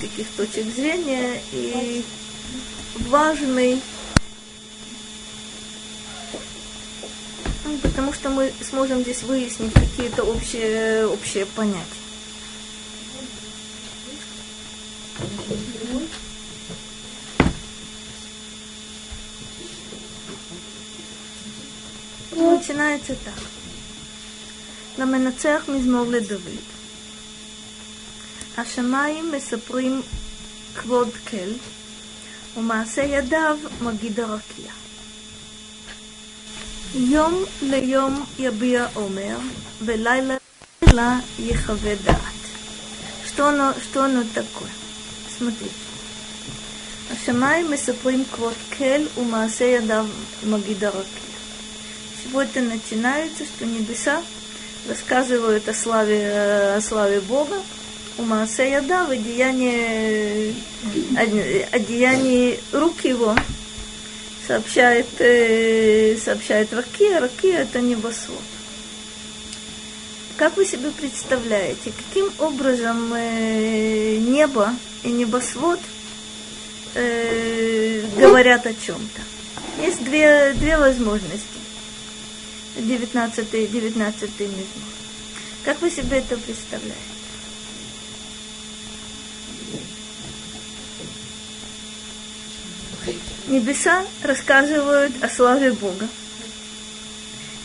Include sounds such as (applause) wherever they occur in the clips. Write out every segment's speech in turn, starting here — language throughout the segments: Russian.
таких точек зрения и важный, ну, потому что мы сможем здесь выяснить какие-то общие, общие понятия. начинается так. למנצח מזמור לדוד. השמיים מספרים כבוד כל, ומעשה ידיו מגיד הרקיע. יום ליום יביע עומר, ולילה לילה יחווה דעת. Что оно, что оно такое? Смотрите. השמיים מספרים כבוד כל ומעשה ידיו מגיד הרקיע. Сегодня начинается, что небеса рассказывают о славе, о славе Бога, у Маасея да, в одеянии, одеянии рук его сообщает, э, сообщает Ракия, Ракия это небосвод. Как вы себе представляете, каким образом э, небо и небосвод э, говорят о чем-то? Есть две, две возможности. 19, 19 мизмор. Как вы себе это представляете? Небеса рассказывают о славе Бога.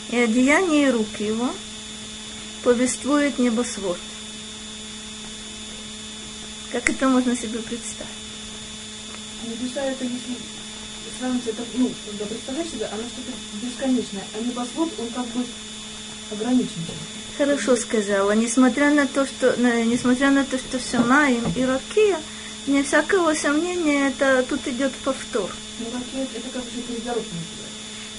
И о деянии рук его повествует небосвод. Как это можно себе представить? Небеса это если сравнить это, ну, когда представляешь себе, оно что-то бесконечное, а небосвод, он как бы ограничен. Хорошо сказала. Несмотря на то, что, несмотря на то, что Шамаим и Ракия, не всякого сомнения, это тут идет повтор. Ну, это как же перегородка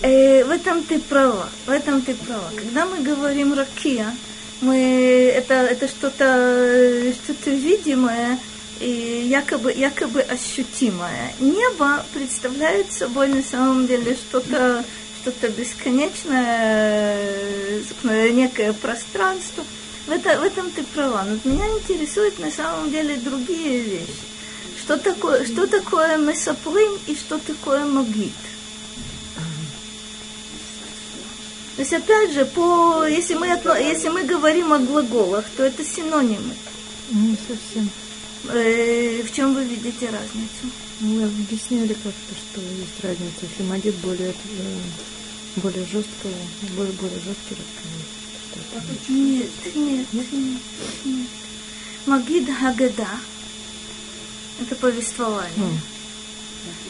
э, В этом ты права, в этом ты права. Когда мы говорим Ракия, мы, это, это что-то что видимое, и якобы, якобы ощутимое. Небо представляет собой на самом деле что-то что-то бесконечное, некое пространство. В, это, в этом ты права. Но меня интересуют на самом деле другие вещи. Что такое, что такое месоплым и что такое могит? То есть, опять же, по, если, мы, если мы говорим о глаголах, то это синонимы. Не совсем. Э, в чем вы видите разницу? Мы объясняли как-то, что есть разница. Фимадит более, э, более жесткого, более, более жесткий рассказ. Нет, нет, нет, нет. Магид Хагада – это повествование. Mm.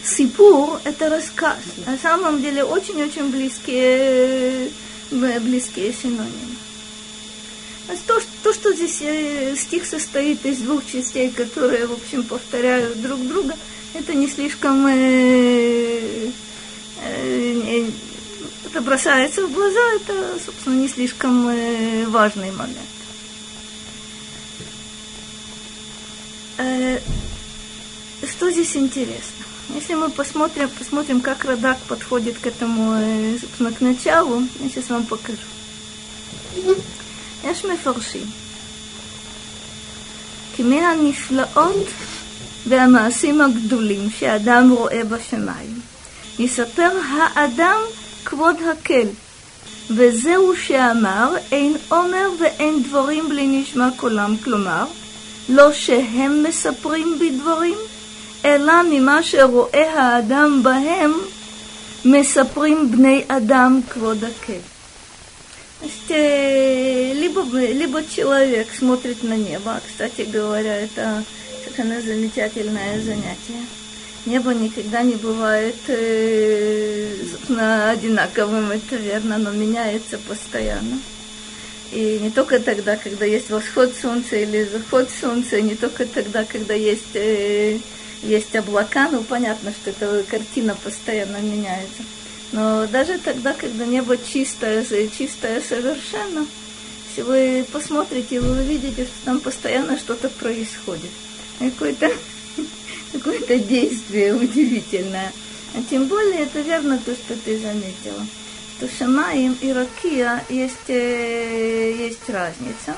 Сипур – это рассказ. На самом деле очень-очень близкие, э, близкие синонимы. А то, то, что здесь э, стих состоит из двух частей, которые, в общем, повторяют друг друга, это не слишком... Э, э, это бросается в глаза, это, собственно, не слишком э, важный момент. Э, что здесь интересно? Если мы посмотрим, посмотрим, как Радак подходит к этому, э, собственно, к началу, я сейчас вам покажу. יש מפרשים כי מהנפלאות והמעשים הגדולים שאדם רואה בשמיים, יספר האדם כבוד הקל. וזהו שאמר, אין עומר ואין דברים בלי נשמע קולם, כלומר, לא שהם מספרים בדברים, אלא ממה שרואה האדם בהם, מספרים בני אדם כבוד הקל. Значит, э, либо, либо человек смотрит на небо, кстати говоря, это совершенно замечательное занятие. Небо никогда не бывает э, одинаковым, это верно, но меняется постоянно. И не только тогда, когда есть восход солнца или заход солнца, не только тогда, когда есть, э, есть облака, ну понятно, что эта картина постоянно меняется. Но даже тогда, когда небо чистое, чистое совершенно, если вы посмотрите, вы увидите, что там постоянно что-то происходит. Какое-то (laughs) какое действие удивительное. А тем более это верно то, что ты заметила. Что Шамаем и Ракия есть, э, есть разница.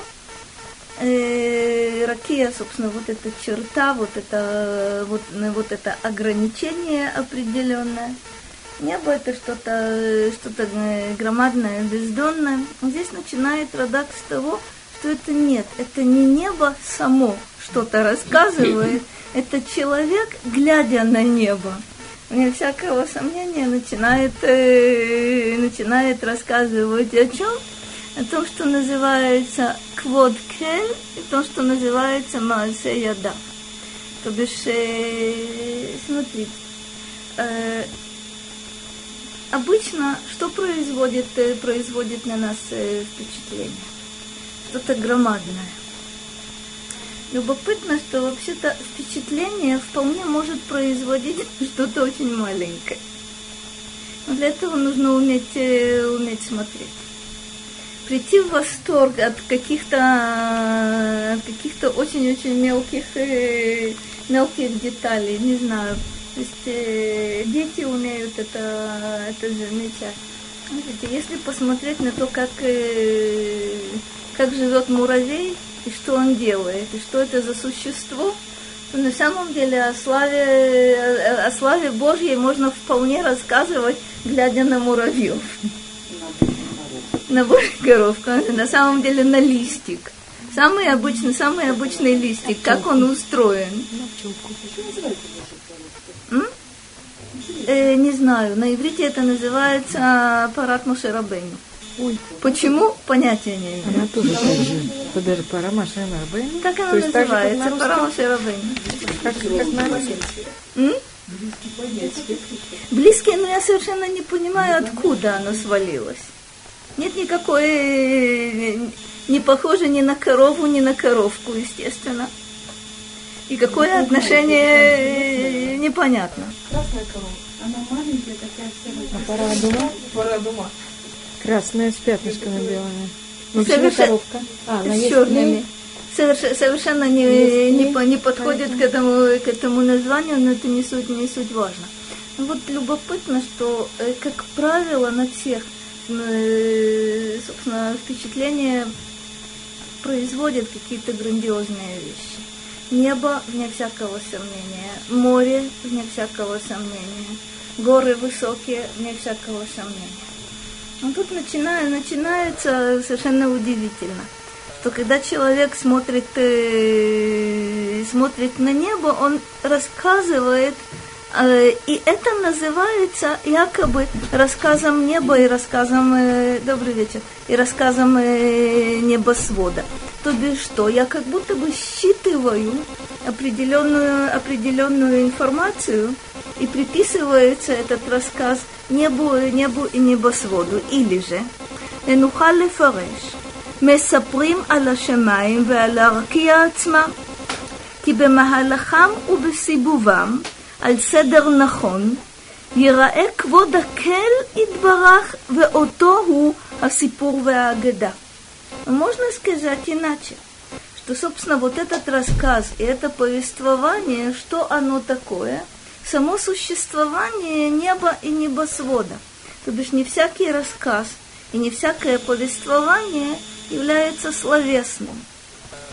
Э, ракия, собственно, вот эта черта, вот это, вот, вот это ограничение определенное. Небо это что-то что громадное, бездонное. Здесь начинает Радак с того, что это нет, это не небо само что-то рассказывает, (laughs) это человек, глядя на небо, вне всякого сомнения, начинает, э, начинает рассказывать о чем? О том, что называется квод кель, и то, что называется маасе яда. То бишь, э, смотрите, э, обычно что производит, э, производит на нас э, впечатление? Что-то громадное. Любопытно, что вообще-то впечатление вполне может производить (laughs) что-то очень маленькое. Но для этого нужно уметь, э, уметь смотреть. Прийти в восторг от каких-то каких-то очень-очень мелких, мелких деталей, не знаю, то есть э, дети умеют это, это замечать. Видите, если посмотреть на то, как, э, как живет муравей, и что он делает, и что это за существо, то на самом деле о славе, о славе Божьей можно вполне рассказывать, глядя на муравьев. На Божьих коров, на самом деле на листик. Самый обычный, самый обычный листик, как он устроен. Э, не знаю, на иврите это называется аппарат Мушерабейну. Ой. Почему? Понятия не имею. Она тоже так же. Подожди, пара Мушерабейну? Как она называется? Пара. Как, как на Близкие, но я совершенно не понимаю, откуда оно свалилось. Нет никакой, э, не похоже ни на корову, ни на коровку, естественно. И какое отношение, э, непонятно. Красная корова. Она маленькая такая вся. А пора дома? Пора дома. Красная с пятнышками белыми. Ну, Совершенно... А, с черными. Соверш... Совершенно не, не, по, не подходит к этому, к этому названию, но это не суть, не суть важно. Ну, вот любопытно, что, э, как правило, на всех, э, собственно, впечатления производят какие-то грандиозные вещи. Небо, вне всякого сомнения. Море, вне всякого сомнения. Горы высокие, вне всякого сомнения. Но тут начинает, начинается совершенно удивительно, что когда человек смотрит, э, смотрит на небо, он рассказывает и это называется якобы рассказом неба и рассказом, э, добрый вечер, и рассказом э, небосвода. То бишь что, я как будто бы считываю определенную, определенную информацию, и приписывается этот рассказ небу, небу и небосводу. Или же, נוכל לפרש, מספרים על השמיים ועל הרקיע עצמה, כי במהלכם ובסיבובם על סדר נכון, ייראה כבוד הקל יתברך, ואותו הוא הסיפור והאגדה. Можно сказать иначе, что, собственно, вот этот рассказ и это повествование, что оно такое? Само существование неба и небосвода. То бишь не всякий рассказ и не всякое повествование является словесным.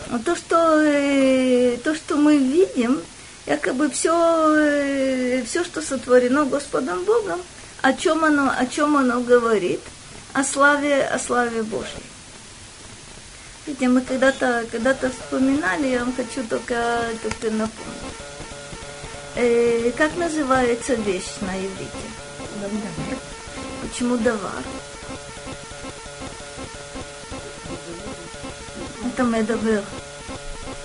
Но то, что, э, то, что мы видим, якобы все, все, что сотворено Господом Богом, о чем оно, о чем оно говорит, о славе, о славе Божьей. Видите, мы когда-то когда вспоминали, я вам хочу только, только напомнить. Э, как называется вещь на иврите? Почему давар? Это медовер.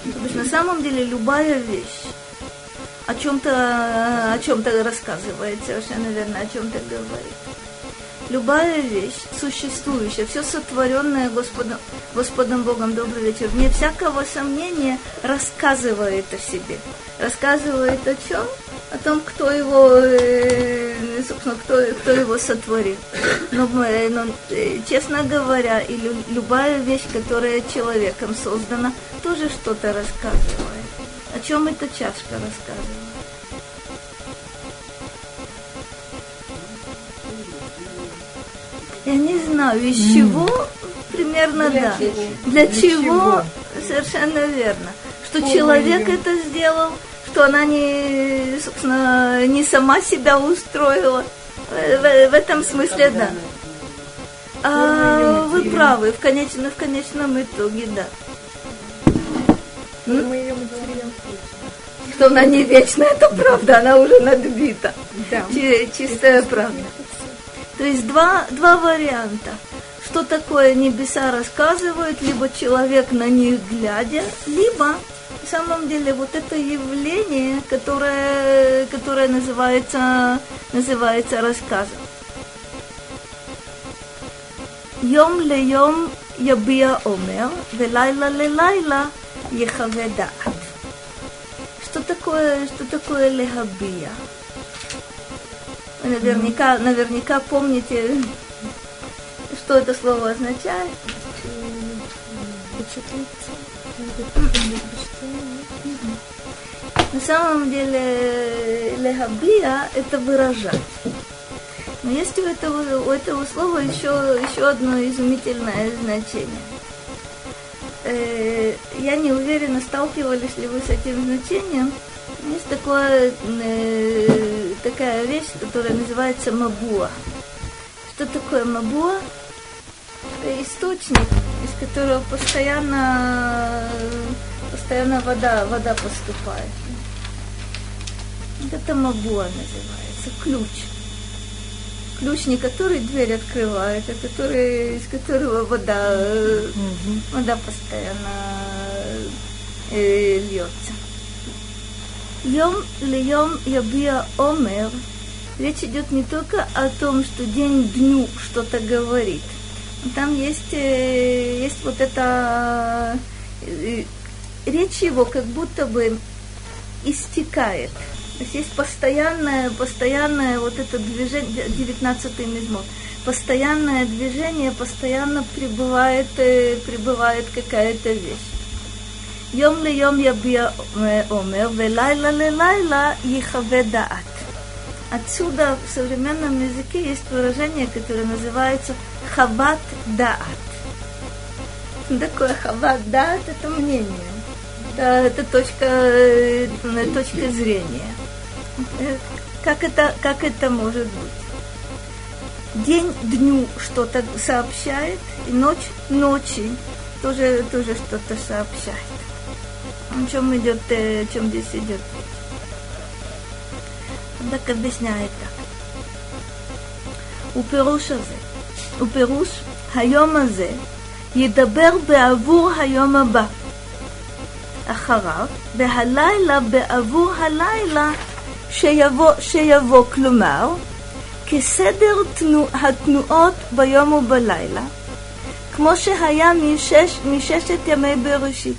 То есть на самом деле любая вещь, о чем-то о чем-то рассказывает, совершенно верно, о чем-то говорит. Любая вещь существующая, все сотворенное Господом, Господом Богом, добрый вечер, вне всякого сомнения рассказывает о себе. Рассказывает о чем? О том, кто его, э, собственно, кто, кто его сотворил. Но, но, э, честно говоря, и любая вещь, которая человеком создана, тоже что-то рассказывает. О чем эта чашка рассказывает? Я не знаю, из чего примерно Для да. чего? Для, Для чего, чего? совершенно верно. Что человек это сделал, что она не, собственно, не сама себя устроила. В, в, в этом смысле, да. А, вы правы, в конечном, в конечном итоге, да. Мы Что она не вечная, это правда, она уже надбита. Да. Чи- чистая правда. То есть два, два варианта. Что такое небеса рассказывают, либо человек на них глядя, либо на самом деле вот это явление, которое, которое называется, называется рассказом. יום ליום יביע אומר, ולילה ללילה יחווה דעת. Что такое, что такое лехабия? Вы наверняка, наверняка помните, что это слово означает. На самом деле лехабия – это выражать. Но есть у этого, у этого слова еще, еще одно изумительное значение. Э, я не уверена, сталкивались ли вы с этим значением. Есть такое, э, такая вещь, которая называется мабуа. Что такое мабуа? Это источник, из которого постоянно, постоянно вода, вода поступает. Это мабуа называется, ключ ключ не который дверь открывает, а который, из которого вода, э, вода постоянно э, льется. Йом льем ябия омер. Речь идет не только о том, что день дню что-то говорит. Там есть, э, есть вот это... э, речь его как будто бы истекает. То есть есть постоянное, постоянное вот это движение, 19-й мизмор, постоянное движение, постоянно прибывает, э, прибывает какая-то вещь. Йом ли йом ябия э, омер, велайла ле лайла ихаве даат. Отсюда в современном языке есть выражение, которое называется хабат даат. Такое хабат даат – это мнение, да, это точка, э, точка зрения. Э, Как это, как это может быть? День дню что-то сообщает, и ночь ночи тоже, тоже что-то сообщает. О чем идет, э, о чем здесь идет? Так объясняет так. ופירוש הזה, ופירוש היום הזה, ידבר בעבור היום הבא. אחריו, והלילה בעבור הלילה שיבוא, שיבוא כלומר, כסדר תנו, התנועות ביום ובלילה, כמו שהיה משש, מששת ימי בראשית.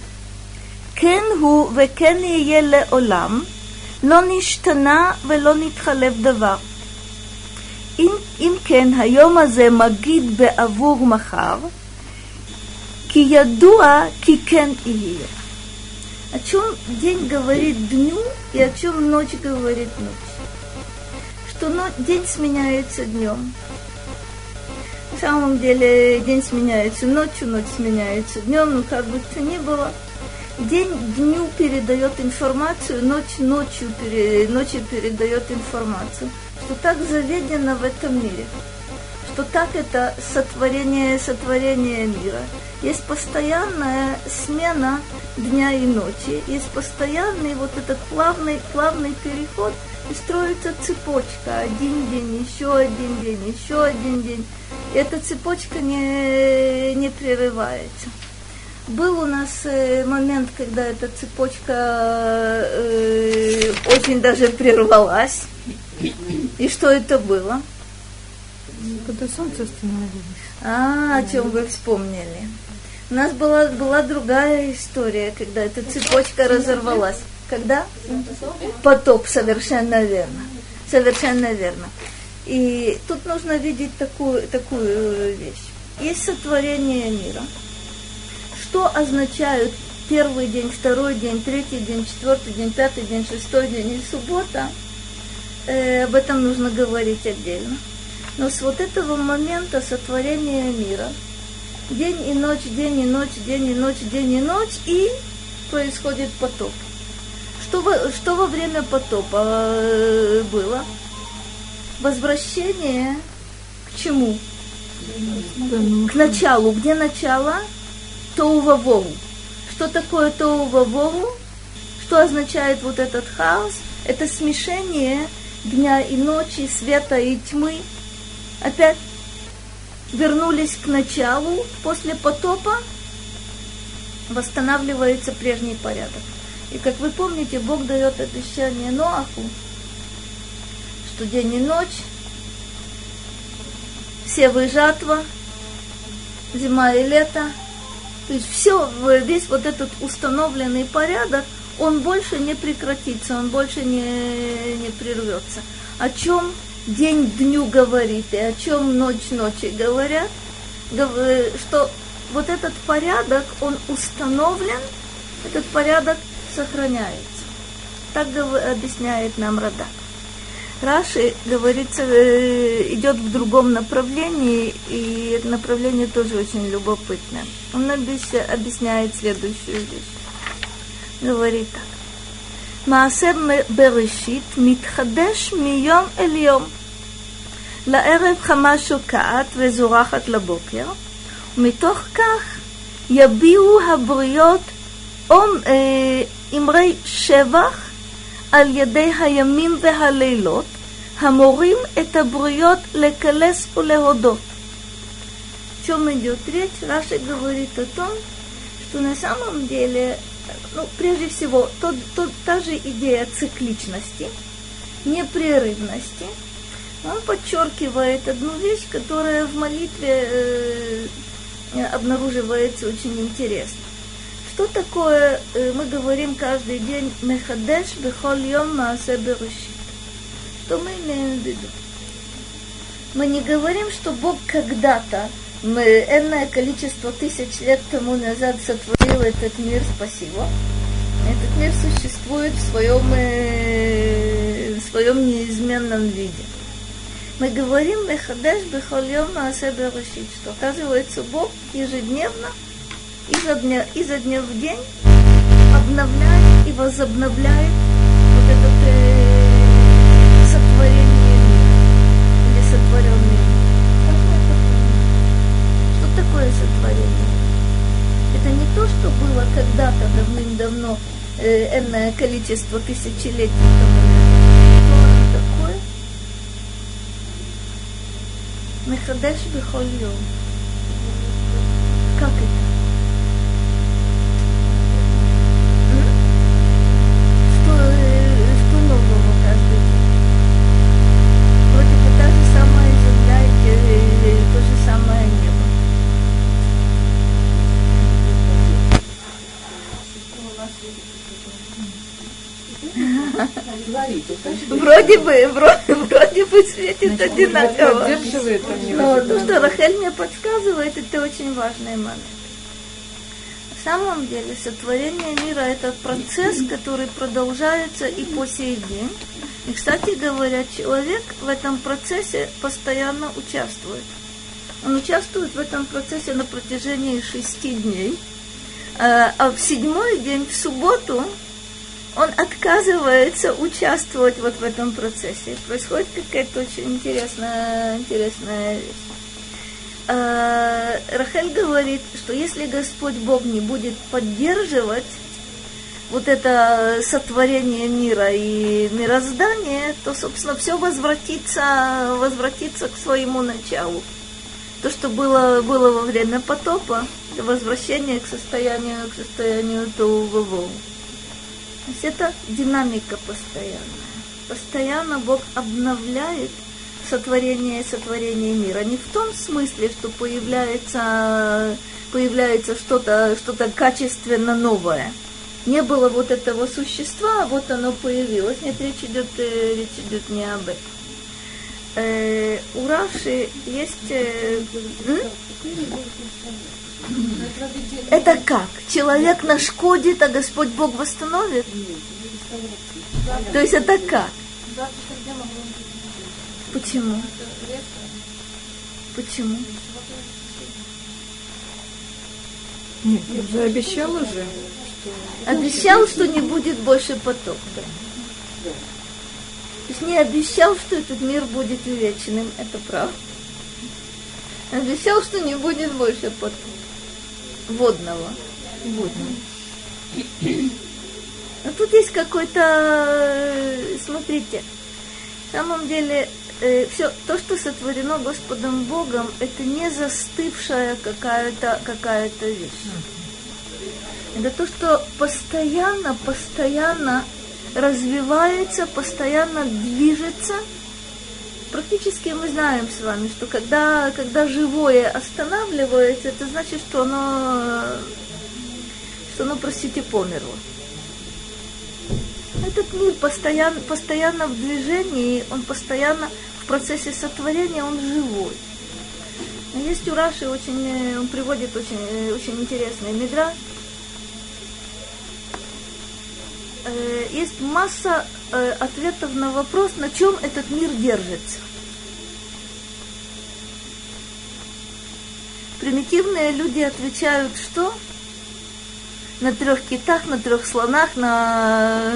כן הוא וכן יהיה לעולם, לא נשתנה ולא נתחלף דבר. אם, אם כן, היום הזה מגיד בעבור מחר, כי ידוע כי כן יהיה. О чем день говорит дню и о чем ночь говорит ночь. Что но, день сменяется днем. На самом деле день сменяется ночью, ночь сменяется днем, но как бы то ни было. День дню передает информацию, ночь ночью, пере, ночью передает информацию. Что так заведено в этом мире что так это сотворение, сотворение мира. Есть постоянная смена дня и ночи, есть постоянный вот этот плавный, плавный переход, и строится цепочка. Один день, еще один день, еще один день. И эта цепочка не, не прерывается. Был у нас э, момент, когда эта цепочка э, очень даже прервалась. И что это было? Когда солнце остановилось. А, о чем вы вспомнили. У нас была, была другая история, когда эта цепочка разорвалась. Когда? Потоп, совершенно верно. Совершенно верно. И тут нужно видеть такую, такую вещь. Есть сотворение мира. Что означают первый день, второй день, третий день, четвертый день, пятый день, шестой день и суббота? Э, об этом нужно говорить отдельно. Но с вот этого момента сотворения мира День и ночь, день и ночь, день и ночь, день и ночь, и происходит потоп. Что во, что во время потопа э, было? Возвращение к чему? К началу. Где начало? Тоу Что такое Тоу Что означает вот этот хаос? Это смешение дня и ночи, света и тьмы. Опять вернулись к началу после потопа, восстанавливается прежний порядок. И как вы помните, Бог дает обещание Ноаху, что день и ночь, все вы жатва, зима и лето, то есть все, весь вот этот установленный порядок, он больше не прекратится, он больше не, не прервется. О чем день дню говорит и о чем ночь ночи говорят, что вот этот порядок, он установлен, этот порядок сохраняется. Так объясняет нам Радак. Раши, говорится, э, идет в другом направлении, и это направление тоже очень любопытное. Он объясняет следующую вещь. Говорит так. מעשר בראשית מתחדש מיום אל יום. לערב חמה שוקעת וזורחת לבוקר, ומתוך כך יביעו הבריות אמרי שבח על ידי הימים והלילות, המורים את הבריות לקלס ולהודות. В чем идет речь? Раша говорит о том, что на самом деле ну, прежде всего, тот, тот, та же идея цикличности, непрерывности, он подчеркивает одну вещь, которая в молитве э, обнаруживается очень интересно. Что такое, э, мы говорим каждый день, мехадеш бехол йом маасе берешит. Что мы имеем в виду? Мы не говорим, что Бог когда-то мы энное количество тысяч лет тому назад сотворил этот мир, спасибо. Этот мир существует в своем, э, в своем неизменном виде. Мы говорим Мехадеш Бехольем Маасебе Рашид, что оказывается Бог ежедневно, изо дня, изо дня в день обновляет и возобновляет такое сотворение? Это не то, что было когда-то давным-давно, э, энное количество тысячелетий тому Что такое? Мехадеш бихольем. Как это? Вроде бы, вроде, вроде бы светит Значит, одинаково. Но то, что Рахель мне подсказывает, это очень важный момент. На самом деле сотворение мира это процесс, который продолжается и по сей день. И, кстати говоря, человек в этом процессе постоянно участвует. Он участвует в этом процессе на протяжении шести дней. А, а в седьмой день, в субботу, он отказывается участвовать вот в этом процессе. Происходит какая-то очень интересная, интересная вещь. А, Рахель говорит, что если Господь Бог не будет поддерживать вот это сотворение мира и мироздание, то, собственно, все возвратится, возвратится к своему началу. То, что было, было во время потопа, возвращение к состоянию, к состоянию Тоу-Вову. То есть это динамика постоянная. Постоянно Бог обновляет сотворение и сотворение мира. Не в том смысле, что появляется, появляется что-то что качественно новое. Не было вот этого существа, а вот оно появилось. Нет, речь идет, э, речь идет не об этом. Э, у Раши есть... Э, это как? Человек нашкодит, а Господь Бог восстановит? То есть это как? Почему? Почему? Нет, он же обещал уже. Обещал, что не будет больше потока. То есть не обещал, что этот мир будет вечным, это правда. Обещал, что не будет больше потока. Водного. Водного. Но тут есть какой-то, э, смотрите, на самом деле э, все то, что сотворено Господом Богом, это не застывшая какая-то какая вещь. Это то, что постоянно, постоянно развивается, постоянно движется. Практически мы знаем с вами, что когда, когда живое останавливается, это значит, что оно, что оно, простите, померло. Этот мир постоянно, постоянно в движении, он постоянно в процессе сотворения, он живой. Есть у Раши очень, он приводит очень, очень интересный мидраж. Э, есть масса э, ответов на вопрос, на чем этот мир держится. Примитивные люди отвечают, что? на трех китах, на трех слонах, на...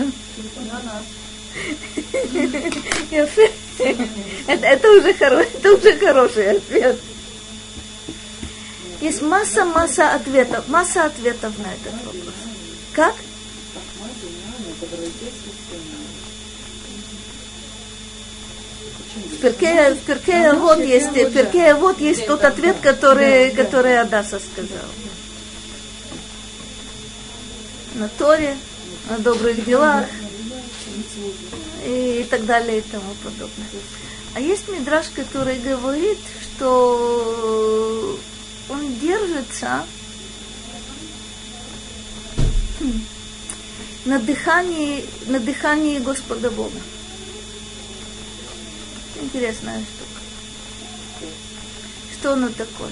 это, это, уже хоро... это уже хороший ответ. Есть масса-масса ответов, масса ответов на этот вопрос. Как? В Перке, в Перке вот есть, в Перке вот есть тот ответ, который, который Адаса сказал на Торе, на добрых делах и, так далее и тому подобное. А есть мидраж, который говорит, что он держится на дыхании, на дыхании Господа Бога. Интересная штука. Что оно такое?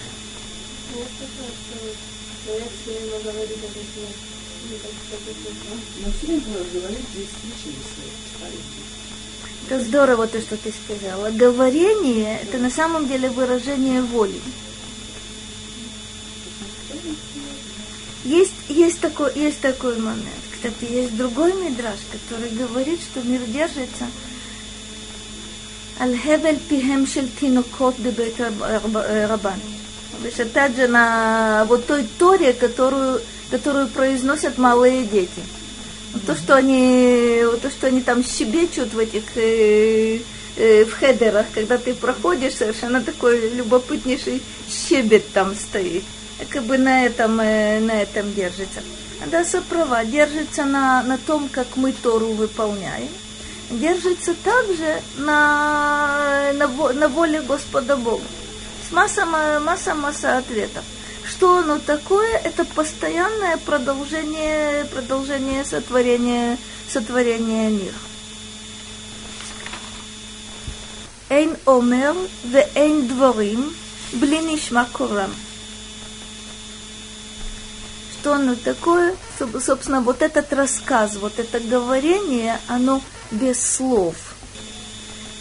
Это здорово то, что ты сказала. Говорение – это на самом деле выражение воли. Есть, есть, такой, есть такой момент. Кстати, есть другой мидраж, который говорит, что мир держится Аль-Хевель пихем шель тинокот дебет рабан. Опять же, на вот той торе, которую которую произносят малые дети. То, что они, то, что они там щебечут в этих э, э, в хедерах, когда ты проходишь, совершенно такой любопытнейший щебет там стоит. Как бы на этом, э, на этом держится. Адаса права, держится на, на том, как мы Тору выполняем. Держится также на, на, на воле Господа Бога. С масса, масса, масса ответов. Что оно такое? Это постоянное продолжение, продолжение сотворения, сотворения мира. Эйн омер ве эйн дворим бли нишма корам. Что оно такое? Собственно, вот этот рассказ, вот это говорение, оно без слов.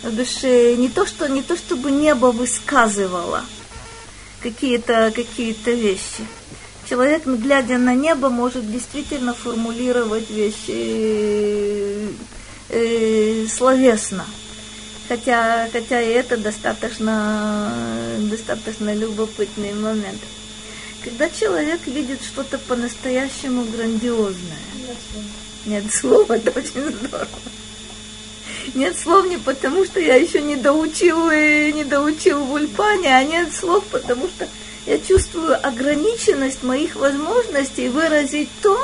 Без, не то, что, не то, чтобы небо высказывало – какие-то какие вещи. Человек, глядя на небо, может действительно формулировать вещи э, э, словесно. Хотя, хотя и это достаточно, достаточно любопытный момент. Когда человек видит что-то по-настоящему грандиозное, нет слова, это очень здорово. Нет слов не потому, что я еще не доучил, и не доучил в Ульпане, а нет слов, потому что я чувствую ограниченность моих возможностей выразить то,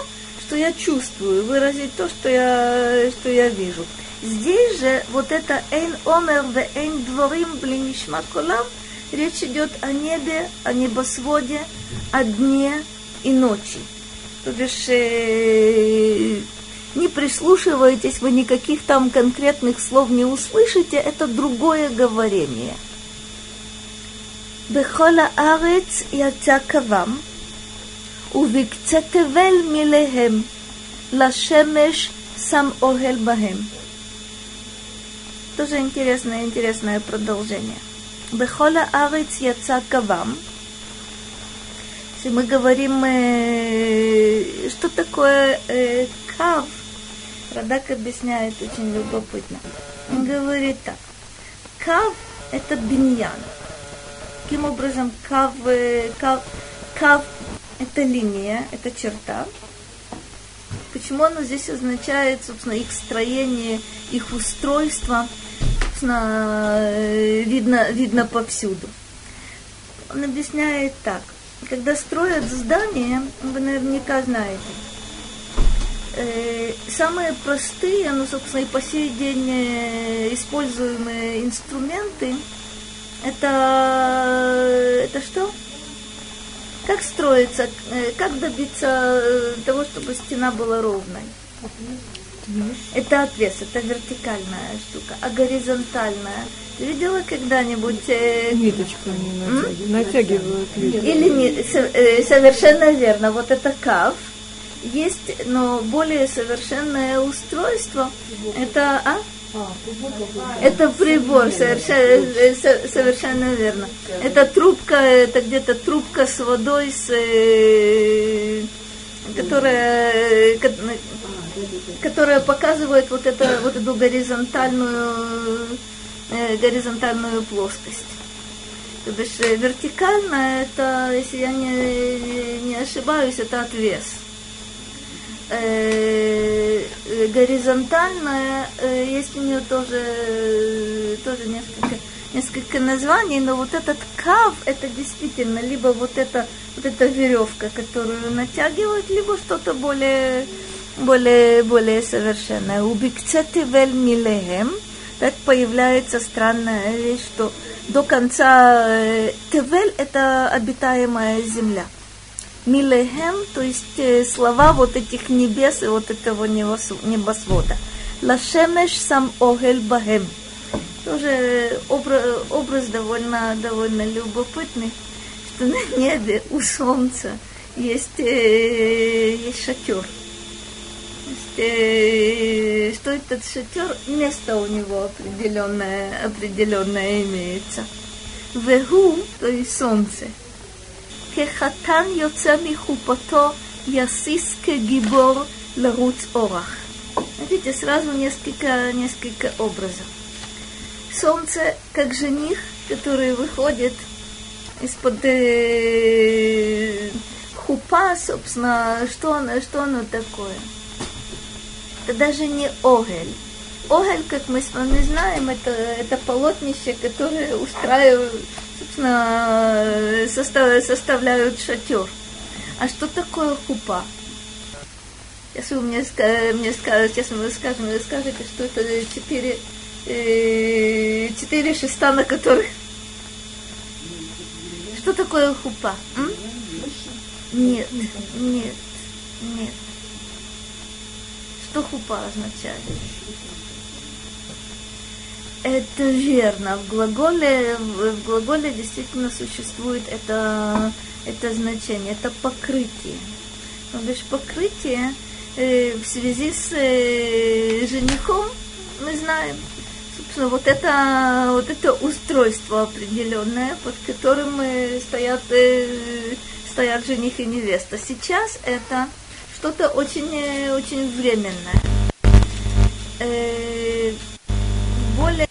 что я чувствую, выразить то, что я, что я вижу. Здесь же вот это «эйн омер ве эйн дворим блинишма колам» речь идет о небе, о небосводе, о дне и ночи. То бишь, э, не прислушиваетесь, вы никаких там конкретных слов не услышите, это другое говорение. בכל הארץ יצא קבם, ובקצה תבל מלהם, לשמש שם אוהל בהם. Тоже интересное, интересное продолжение. Бехола арец яца кавам. Если мы говорим, э, что такое э, кав, Радак объясняет очень любопытно. Он говорит так. Кав – это биньян. Каким образом кав, кав, кав – это линия, это черта. Почему оно здесь означает, собственно, их строение, их устройство, собственно, э, видно, видно повсюду. Он объясняет так. Когда строят здание, вы наверняка знаете, э, самые простые, ну, собственно, и по сей день э, используемые инструменты, это, это что? Как строится, как добиться того, чтобы стена была ровной? Это отвес, это вертикальная штука, а горизонтальная. Ты видела когда-нибудь? Э, Ниточками натягивают. Или не, совершенно верно. Вот это кав. Есть, но более совершенное устройство. Это, а? Это прибор, совершенно, э, совершенно верно. Это трубка, это где-то трубка с водой, с, э, которая, которая показывает вот, это, вот эту горизонтальную, э, горизонтальную плоскость. То бишь вертикально это, если я не, не ошибаюсь, это отвес э, горизонтальная, э, есть у нее тоже, тоже несколько, несколько названий, но вот этот кав, это действительно либо вот эта, вот эта веревка, которую натягивают, либо что-то более, более, более совершенное. У Бикцетивель Милехем, так появляется странная вещь, что до конца э, Тевель – это обитаемая земля – Милехем, то есть э, слова вот этих небес и вот этого небосвода. Лашемеш сам огель бахем. Тоже образ, образ довольно, довольно любопытный, что на небе у солнца есть, э, есть шатер. Э, что этот шатер, место у него определенное, определенное имеется. Вегу, то есть солнце. Кехатан йоца михупото ясис гибор ларуц орах. Видите, сразу несколько, несколько образов. Солнце как жених, который выходит из-под э, хупа, собственно, что оно, что оно такое – это даже не огель. Огель, как мы с вами знаем, это, это полотнище, которое устраивают собственно, состав, составляют шатер. А что такое хупа? Если вы мне, мне скажете, если мы скажем, вы скажете, что это четыре, э, четыре шеста, на которых... Что такое хупа? М? Нет, нет, нет. Что хупа означает? Это верно. В глаголе, в глаголе действительно существует это, это значение, это покрытие. Но лишь покрытие э, в связи с э, женихом мы знаем, собственно, вот это, вот это устройство определенное, под которым э, стоят, э, стоят жених и невеста. Сейчас это что-то очень, э, очень временное. Э, более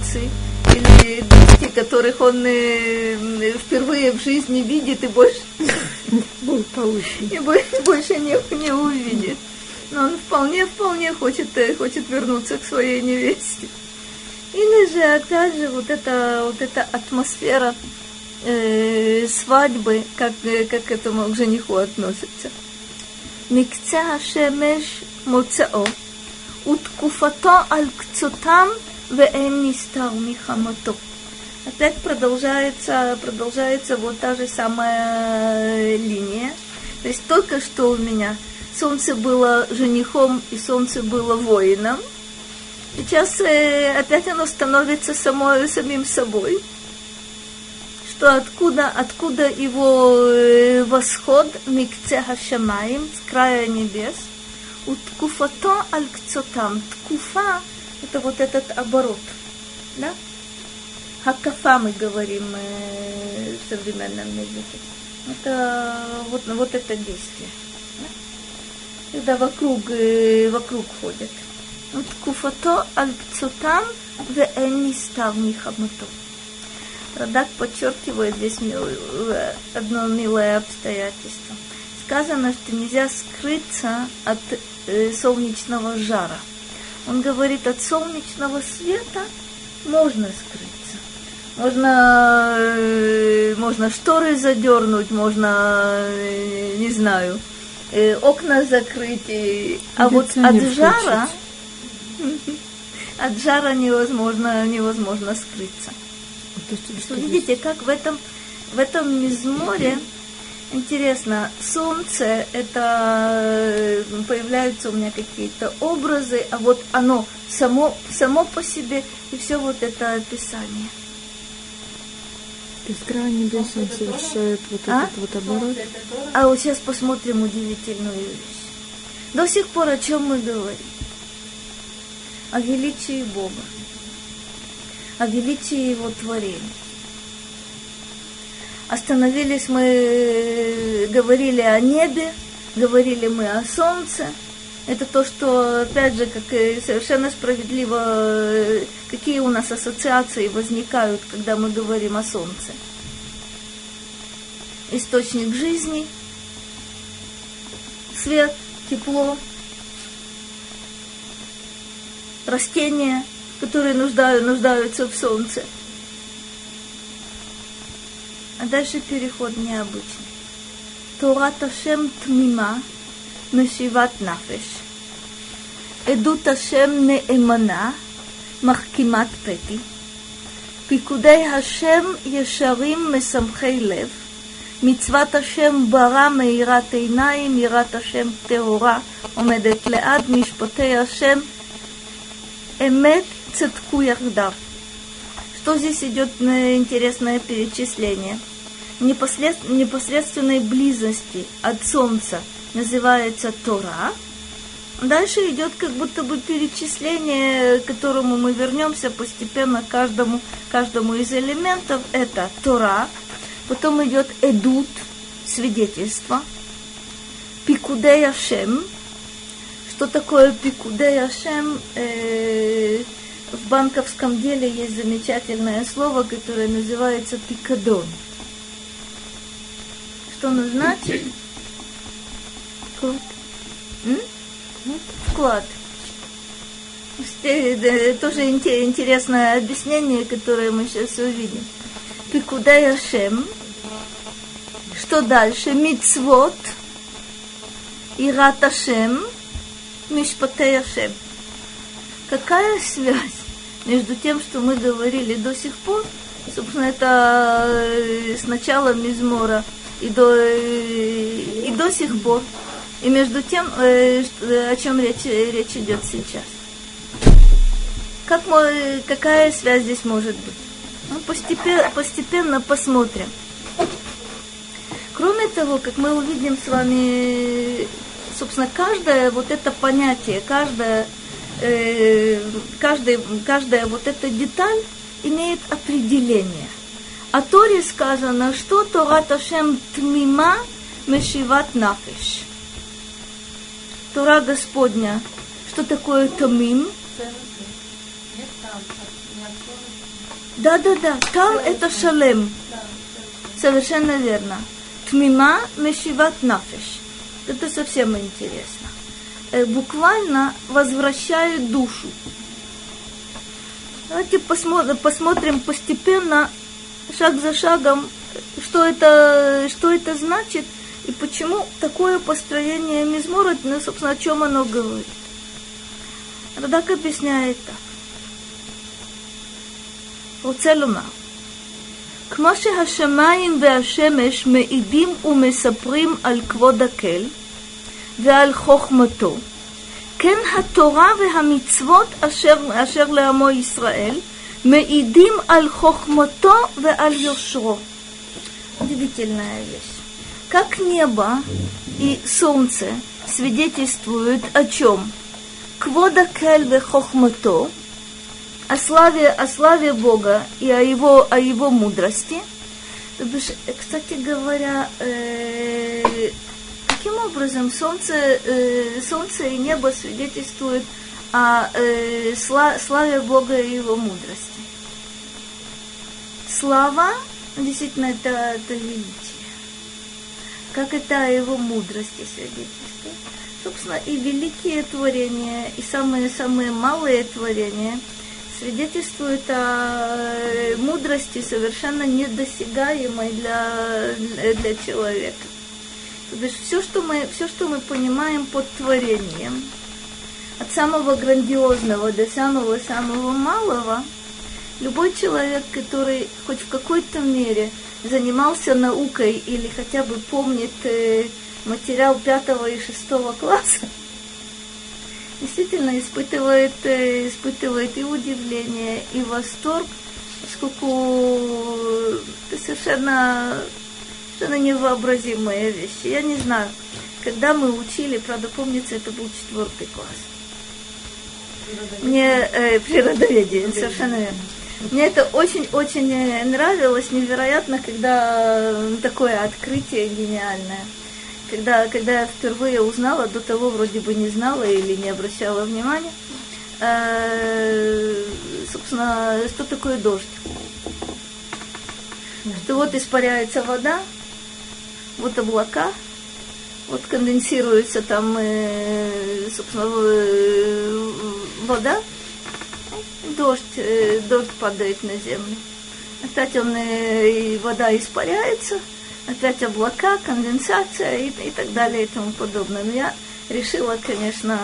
улицы, или дочки, которых он э, впервые в жизни видит и больше, (laughs) и (laughs) больше не, не увидит. Но он вполне-вполне хочет, э, хочет вернуться к своей невесте. Или же, опять же, вот эта, вот эта атмосфера э, свадьбы, как, э, как к этому к жениху относится. Микца шемеш моцао, уткуфато аль – веэм стал михамото. Опять продолжается, продолжается вот та же самая э, линия. То есть только что у меня солнце было женихом и солнце было воином. Сейчас э, опять оно становится само, самим собой. Что откуда, откуда его э, восход микце хашамаим, с края небес, уткуфато алькцотам, ткуфа это вот этот оборот. Да? Хакафа мы говорим э, в современном языке. Это вот, вот это действие. Да? Когда вокруг, э, вокруг ходят. Вот куфато альпцутам в энистав михамато. Радак подчеркивает здесь мил, э, одно милое обстоятельство. Сказано, что нельзя скрыться от э, солнечного жара – он говорит, от солнечного света можно скрыться. Можно, э, можно шторы задернуть, можно, э, не знаю, э, окна закрыть. А вот от жара... (laughs) От жара невозможно, невозможно скрыться. Что, видите, как в этом, в этом мизморе интересно, солнце это появляются у меня какие-то образы, а вот оно само, само по себе и все вот это описание. То есть край совершает вот а? этот вот оборот. А вот сейчас посмотрим удивительную вещь. До сих пор о чем мы говорим? о величии Бога, о величии Его творения. Остановились мы, говорили о небе, говорили мы о солнце. Это то, что, опять же, как совершенно справедливо, какие у нас ассоциации возникают, когда мы говорим о солнце. Источник жизни, свет, тепло, растения, которые нуждают, нуждаются в солнце. А дальше переход необычный. Торат Ашем тмима, мешиват нафеш. עדות השם נאמנה, מחכימת פתי. פיקודי השם ישרים משמחי לב. מצוות השם ברא מאירת עיניים, יראת השם טהורה, עומדת לעד, משפטי השם Эмет цитку яхдав. Что здесь идет на интересное перечисление? Непослед... Непосредственной близости от солнца называется Тора. Дальше идет как будто бы перечисление, к которому мы вернемся постепенно каждому, каждому из элементов. Это Тора, потом идет Эдут, свидетельство, Пикудей Ашем, что такое пикудей Ашем? Э, в банковском деле есть замечательное слово, которое называется пикадон. Что оно значит? Вклад. Вклад. Тоже интересное объяснение, которое мы сейчас увидим. Пикудей Ашем. Что дальше? Мицвод. Ират Ашем Мишпатей Ашем. Какая связь между тем, что мы говорили до сих пор, собственно, это э, с начала Мизмора и до, и до сих пор, и между тем, э, о чем речь, речь идет сейчас. Как, какая связь здесь может быть? Ну, постепенно, постепенно посмотрим. Кроме того, как мы увидим с вами собственно, каждое вот это понятие, каждое, э, каждое, каждая вот эта деталь имеет определение. О Торе сказано, что Тора Ташем Тмима Мешиват Нафиш. Тора Господня. Что такое Томим? Да-да-да, там это шалем. Совершенно верно. Тмима мешиват нафиш. Это совсем интересно. Буквально возвращает душу. Давайте посмотрим, посмотрим постепенно, шаг за шагом, что это, что это значит и почему такое построение мизмора, ну, собственно, о чем оно говорит. Радак объясняет так. רוצה לומר, כמו שהשמיים והשמש מעידים ומספרים על כבוד הקל ועל חוכמתו, כן התורה והמצוות אשר, אשר לעמו ישראל Меидим аль хохмото ве аль йошро. Удивительная вещь. Как небо и солнце свидетельствуют о чем? Квода кельве хохмото, о славе, о славе Бога и о его, о его мудрости. Э, кстати говоря, э, таким образом солнце, э, солнце и небо свидетельствуют о э, сла, славе Бога и его мудрости? Слава, действительно, это, это величие. Как это о его мудрости свидетельствует? Собственно, и великие творения, и самые-самые малые творения – свидетельствует о э, мудрости совершенно недосягаемой для, для человека. То есть все, что мы, все, что мы понимаем под творением, от самого грандиозного до самого-самого малого, любой человек, который хоть в какой-то мере занимался наукой или хотя бы помнит э, материал пятого и шестого класса, действительно испытывает, э, испытывает и удивление, и восторг, поскольку совершенно, совершенно невообразимые вещи. Я не знаю, когда мы учили, правда, помнится, это был четвертый класс. Мне э, природоведение, совершенно верно. Мне это очень-очень э, нравилось, невероятно, когда такое открытие гениальное когда, когда я впервые узнала, до того вроде бы не знала или не обращала внимания, э, собственно, что такое дождь. Что вот испаряется вода, вот облака, вот конденсируется там, э, собственно, э, вода, дождь, э, дождь падает на землю. Опять он, э, вода испаряется – опять облака, конденсация и, и так далее и тому подобное. Но я решила, конечно,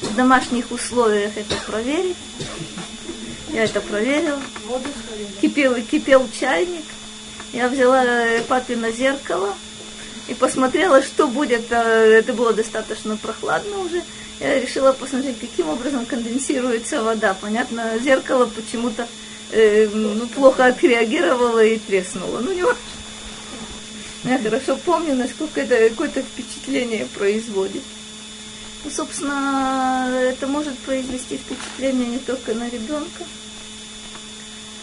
в домашних условиях это проверить. Я это проверила. Кипел, кипел чайник. Я взяла папино зеркало и посмотрела, что будет. Э, это было достаточно прохладно уже. Я решила посмотреть, каким образом конденсируется вода. Понятно, зеркало почему-то э, ну, плохо отреагировало и треснуло. Ну, не важно. Я хорошо помню, насколько это какое-то впечатление производит. Ну, собственно, это может произвести впечатление не только на ребенка.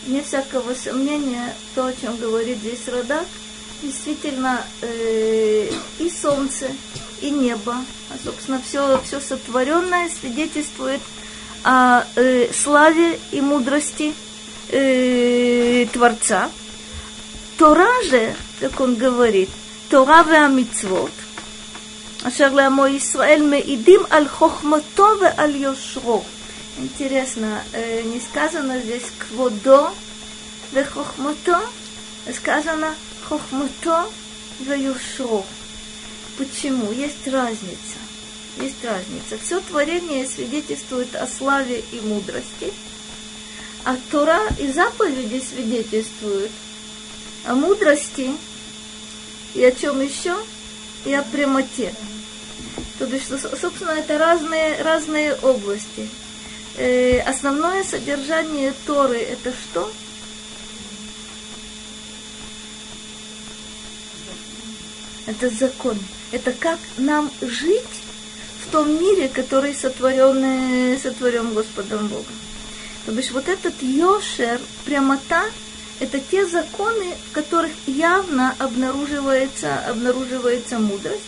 Не всякого сомнения, то, о чем говорит здесь Радак, действительно э, и солнце, и небо, а, собственно, все, все сотворенное свидетельствует о э, славе и мудрости э, Творца. Тора же как он говорит, Тора והמצוות, אשר לעמו ישראל מעידים על חוכמתו ועל יושרו. Интересно, э, не сказано здесь кводо ве хохмото, а сказано хохмото ве юшро. Почему? Есть разница. Есть разница. Все творение свидетельствует о славе и мудрости, а Тора и заповеди свидетельствуют о мудрости и о чем еще? И о прямоте. То есть, собственно, это разные, разные области. Э, основное содержание Торы это что? Это закон. Это как нам жить в том мире, который сотворен, сотворен Господом Богом. То есть вот этот Йошер, прямота, это те законы, в которых явно обнаруживается, обнаруживается мудрость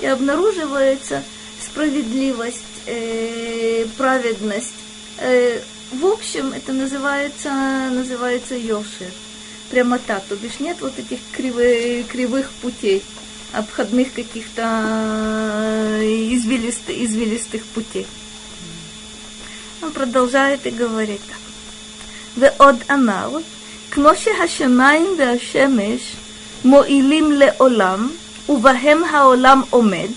и обнаруживается справедливость, э, праведность, э, в общем, это называется, называется йошер Прямота, то бишь нет вот этих кривых, кривых путей, обходных каких-то извилистых, извилистых путей. Он продолжает и говорит так. ועוד אמר, כמו שהשמיים והשמש מועילים לעולם, ובהם העולם עומד,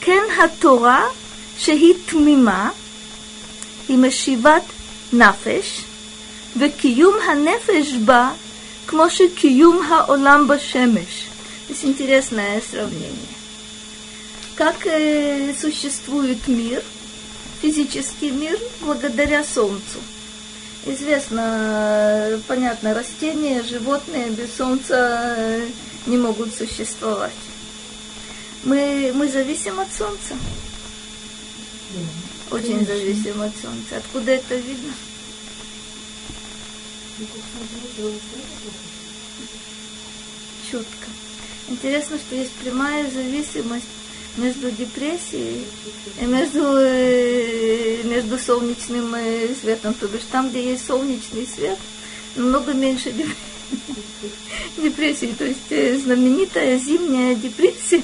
כן התורה שהיא תמימה, היא משיבת נפש, Векиюм ханефеш ба, кмоши киюм хаолам ба шемеш. То есть интересное сравнение. Как э, существует мир, физический мир, благодаря Солнцу. Известно, э, понятно, растения, животные без Солнца э, не могут существовать. Мы, мы зависим от Солнца. Очень зависим от Солнца. Откуда это видно? Четко. Интересно, что есть прямая зависимость между депрессией и между, э, между солнечным э, светом. То бишь там, где есть солнечный свет, намного меньше (laughs) депрессии. То есть э, знаменитая зимняя депрессия,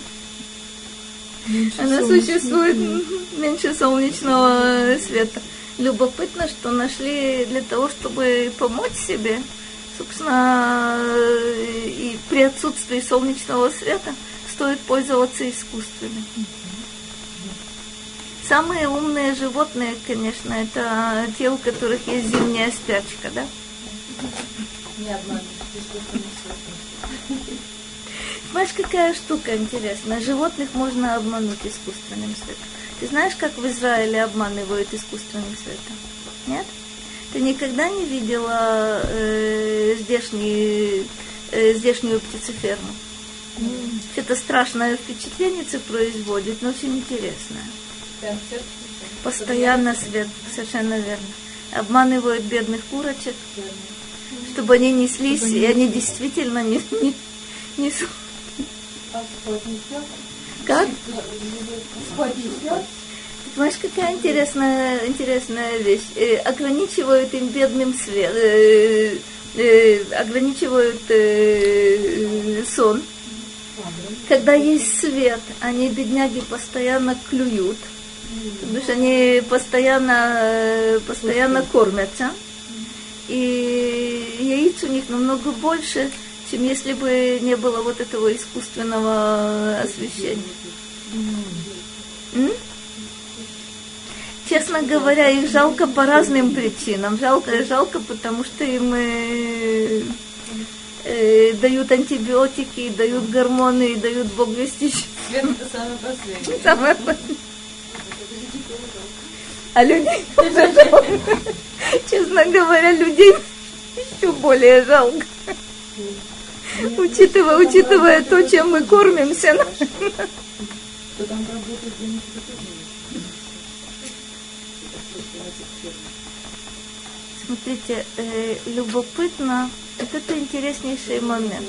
меньше она существует (laughs) меньше солнечного света. Любопытно, что нашли для того, чтобы помочь себе, собственно, и при отсутствии солнечного света – стоит пользоваться искусственным. Самые умные животные, конечно, это те, у которых есть зимняя спячка, да? Не Знаешь, какая штука интересная? Животных можно обмануть искусственным светом. Ты знаешь, как в Израиле обманывают искусственным светом? Нет? Ты никогда не видела э, здешний, э, здешнюю птицеферму? Это страшное впечатление производит, но очень интересное. Постоянно свет, совершенно верно. Обманывают бедных курочек, чтобы они неслись, и они действительно не, не, несут. Как? Понимаешь, какая интересная, интересная вещь. Э, ограничивают им бедным свет, э, э, ограничивают э, сон когда есть свет, они, бедняги, постоянно клюют, потому что они постоянно, постоянно кормятся. И яиц у них намного больше, чем если бы не было вот этого искусственного освещения. М? Честно говоря, их жалко по разным причинам. Жалко, жалко, потому что им э, э, дают антибиотики, дают гормоны, дают бог вести. Это самое последнее. Самое последнее. А людей, честно говоря, людей еще более жалко. Учитывая, учитывая то, чем мы кормимся. Смотрите, э, любопытно, вот это интереснейший момент.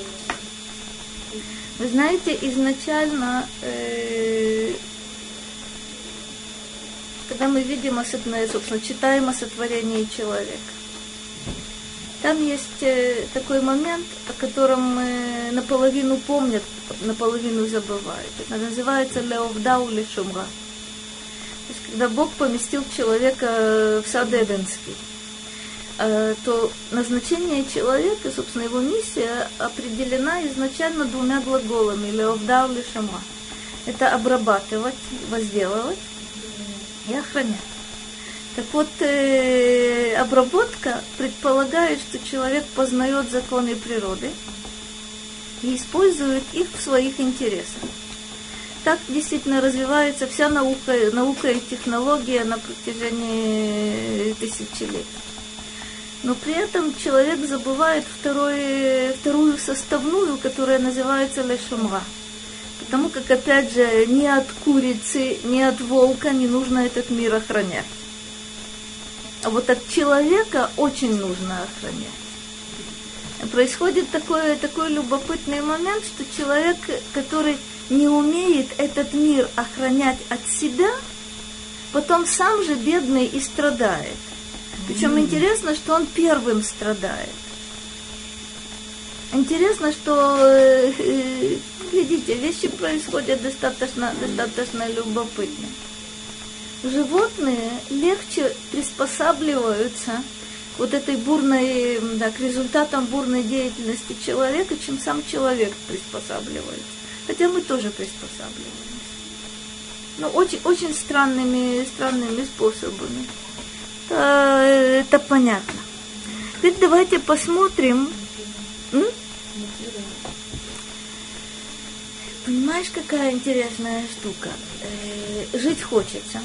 Вы знаете, изначально, э, когда мы видим, собственно, читаем о сотворении человека, там есть э, такой момент, о котором мы наполовину помнят, наполовину забывают. Это называется Леовдау Лешумра. То есть, когда Бог поместил человека в сад Эденский, Э, то назначение человека, собственно, его миссия определена изначально двумя глаголами «леовдав лишама». Это обрабатывать, возделывать и охранять. Так вот, э, обработка предполагает, что человек познает законы природы и использует их в своих интересах. Так действительно развивается вся наука, наука и технология на протяжении тысячелетий но при этом человек забывает второй, вторую составную, которая называется лешумра. Потому как, опять же, ни от курицы, ни от волка не нужно этот мир охранять. А вот от человека очень нужно охранять. Происходит такой, такой любопытный момент, что человек, который не умеет этот мир охранять от себя, потом сам же бедный и страдает. Причем интересно, что он первым страдает. Интересно, что, э, э, видите, вещи происходят достаточно, достаточно любопытно. Животные легче приспосабливаются вот этой бурной, да, к результатам бурной деятельности человека, чем сам человек приспосабливается. Хотя мы тоже приспосабливаемся. Но очень, очень странными, странными способами. Это, это понятно. Теперь давайте посмотрим. М? Понимаешь, какая интересная штука? Э, жить хочется.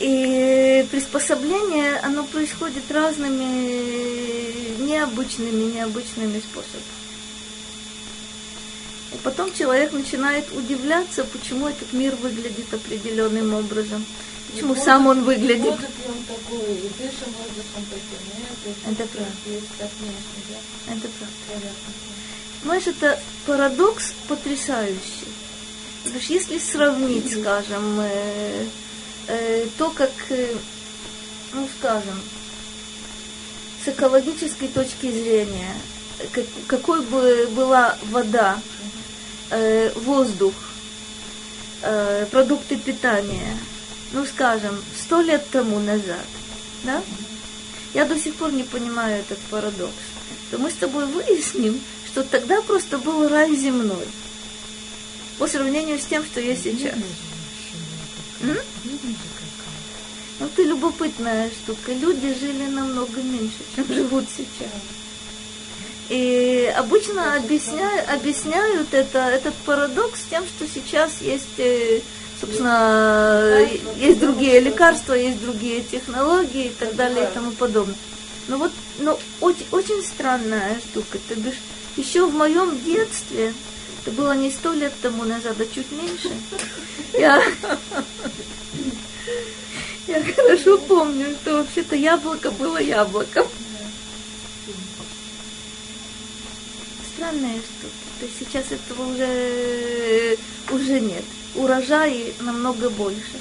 И приспособление, оно происходит разными необычными, необычными способами. И потом человек начинает удивляться, почему этот мир выглядит определенным образом. Почему и сам он выглядит. Он такой, и дышим воздухом таким, Это правда. Это правда. Понимаешь, это парадокс потрясающий. Потому что если сравнить, скажем, э, э, то, как, э, ну, скажем, с экологической точки зрения, как, какой бы была вода, э, воздух, э, продукты питания, ну, скажем, сто лет тому назад, да? Я до сих пор не понимаю этот парадокс. То мы с тобой выясним, что тогда просто был рай земной по сравнению с тем, что есть сейчас. М? Ну, это любопытная штука. Люди жили намного меньше, чем (laughs) живут сейчас. И обычно объясняют, объясняют это, этот парадокс тем, что сейчас есть, э, собственно, есть другие лекарства, есть другие технологии и так далее и тому подобное. Но вот, но очень, очень странная штука. То бишь, еще в моем детстве, это было не сто лет тому назад, а чуть меньше, я, я хорошо помню, что вообще-то яблоко было яблоком. Странная штука. То есть сейчас этого уже, уже нет. Урожаи намного больше.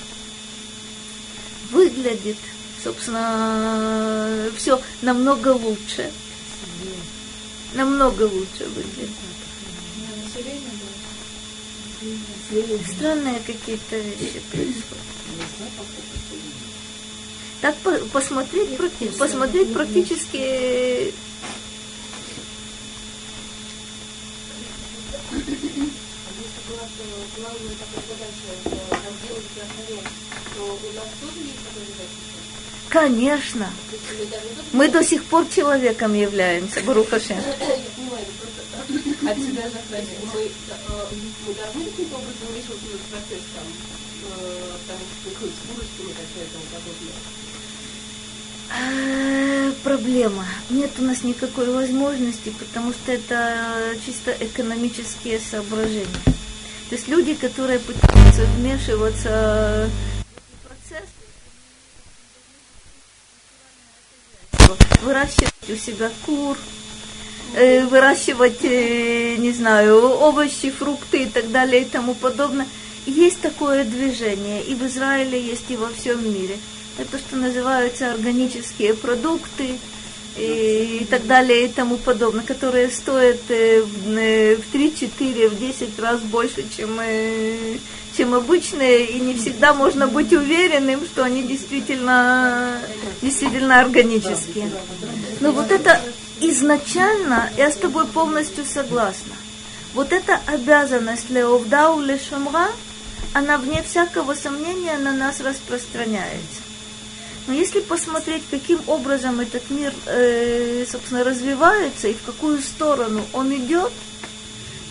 Выглядит, собственно, все намного лучше. Намного лучше выглядит. Странные какие-то вещи происходят. Так посмотреть, посмотреть практически Конечно. Мы до сих пор человеком являемся, Барухашем. Подобное? Проблема. Нет у нас никакой возможности, потому что это чисто экономические соображения. То есть люди, которые пытаются вмешиваться в процесс, выращивать у себя кур, э, выращивать, э, не знаю, овощи, фрукты и так далее и тому подобное. Есть такое движение, и в Израиле есть, и во всем мире. Это что называются органические продукты, и так далее и тому подобное, которые стоят э, в 3, 4, в 10 раз больше, чем, э, чем обычные, и не всегда можно быть уверенным, что они действительно, действительно органические. Но вот это изначально, я с тобой полностью согласна. Вот эта обязанность Леовдау Лешумра, она вне всякого сомнения на нас распространяется. Но если посмотреть, каким образом этот мир, э, собственно, развивается и в какую сторону он идет,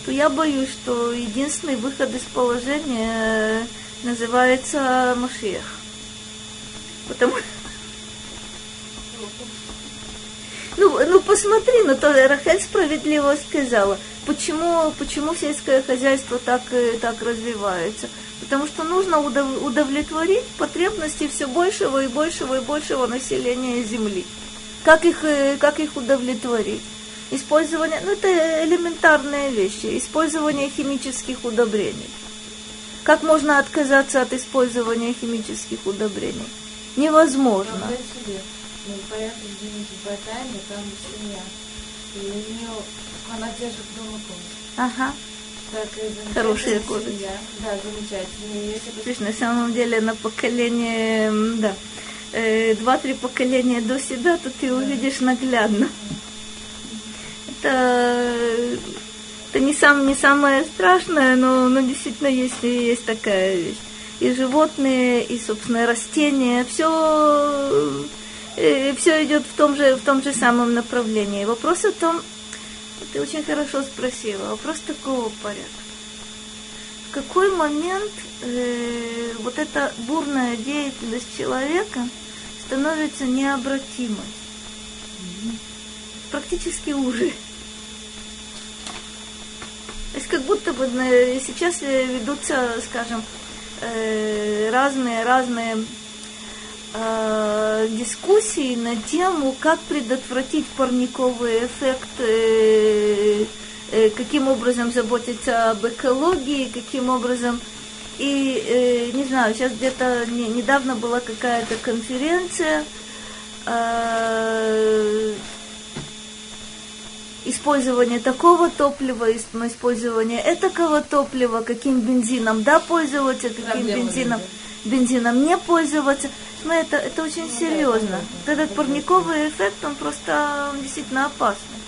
то я боюсь, что единственный выход из положения называется Машиях. Потому ну, ну посмотри, ну то Рахель справедливо сказала, почему, почему сельское хозяйство так, э, так развивается потому что нужно удовлетворить потребности все большего и большего и большего населения Земли. Как их, э, как их удовлетворить? Использование, ну это элементарные вещи, использование химических удобрений. Как можно отказаться от использования химических удобрений? Невозможно. Ну, понятно, извините, в Батайне, там семья. И у нее, она держит дома козы. Ага. Так, замечательная козы. семья. Да, есть на самом деле на поколение, да, э, два-три поколения до себя, то ты увидишь наглядно. Это, это не, сам, не самое страшное, но, но действительно есть, есть такая вещь. И животные, и, собственно, растения, все, все идет в том, же, в том же самом направлении. Вопрос о том, ты очень хорошо спросила, вопрос такого порядка. В какой момент э, вот эта бурная деятельность человека становится необратимой? Практически уже. То есть как будто бы э, сейчас э, ведутся, скажем, э, разные разные э, дискуссии на тему, как предотвратить парниковый эффект, каким образом заботиться об экологии, каким образом и э, не знаю, сейчас где-то не, недавно была какая-то конференция. Э, использование такого топлива, ис- использование этакого топлива, каким бензином да пользоваться, каким Проблемы бензином, бензином не пользоваться. Но это, это очень серьезно. Вот Этот парниковый эффект, он просто он действительно опасный.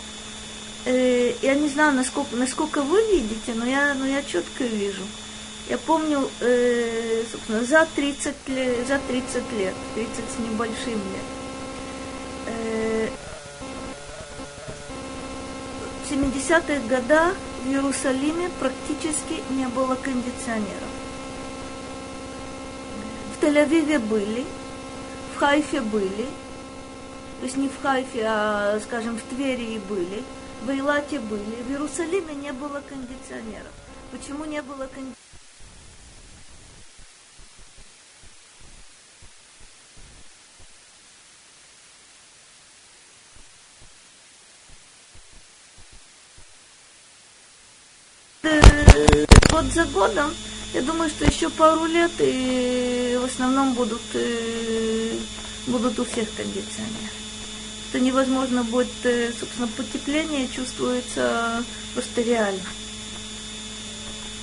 Э, я не знаю, насколько, насколько вы видите, но я, но я четко вижу. Я помню, э, собственно, за 30 лет, за 30 лет, 30 с небольшим лет, э, в 70-х годах в Иерусалиме практически не было кондиционеров. В Тель-Авиве были, в Хайфе были, то есть не в Хайфе, а, скажем, в Твери были, в Эйлате были, в Иерусалиме не было кондиционеров. Почему не было кондиционеров? Э, за годом, я думаю, что еще пару лет и в основном будут, э, будут у всех кондиционеры. Что невозможно будет, э, собственно, потепление чувствуется просто реально.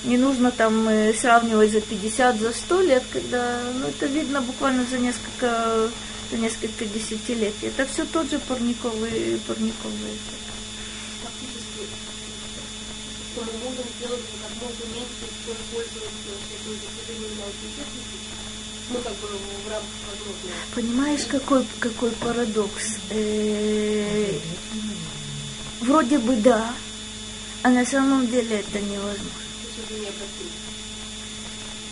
Не нужно там э, сравнивать за 50, за 100 лет, когда ну, это видно буквально за несколько, за несколько десятилетий. Это все тот же парниковый, парниковый эффект. фактически, мы можем сделать как можно меньше пользоваться всякими достижениями научной ну, как бы в рамках возможного. Понимаешь, какой, какой парадокс? Э, Вроде бы да, а на самом деле это невозможно.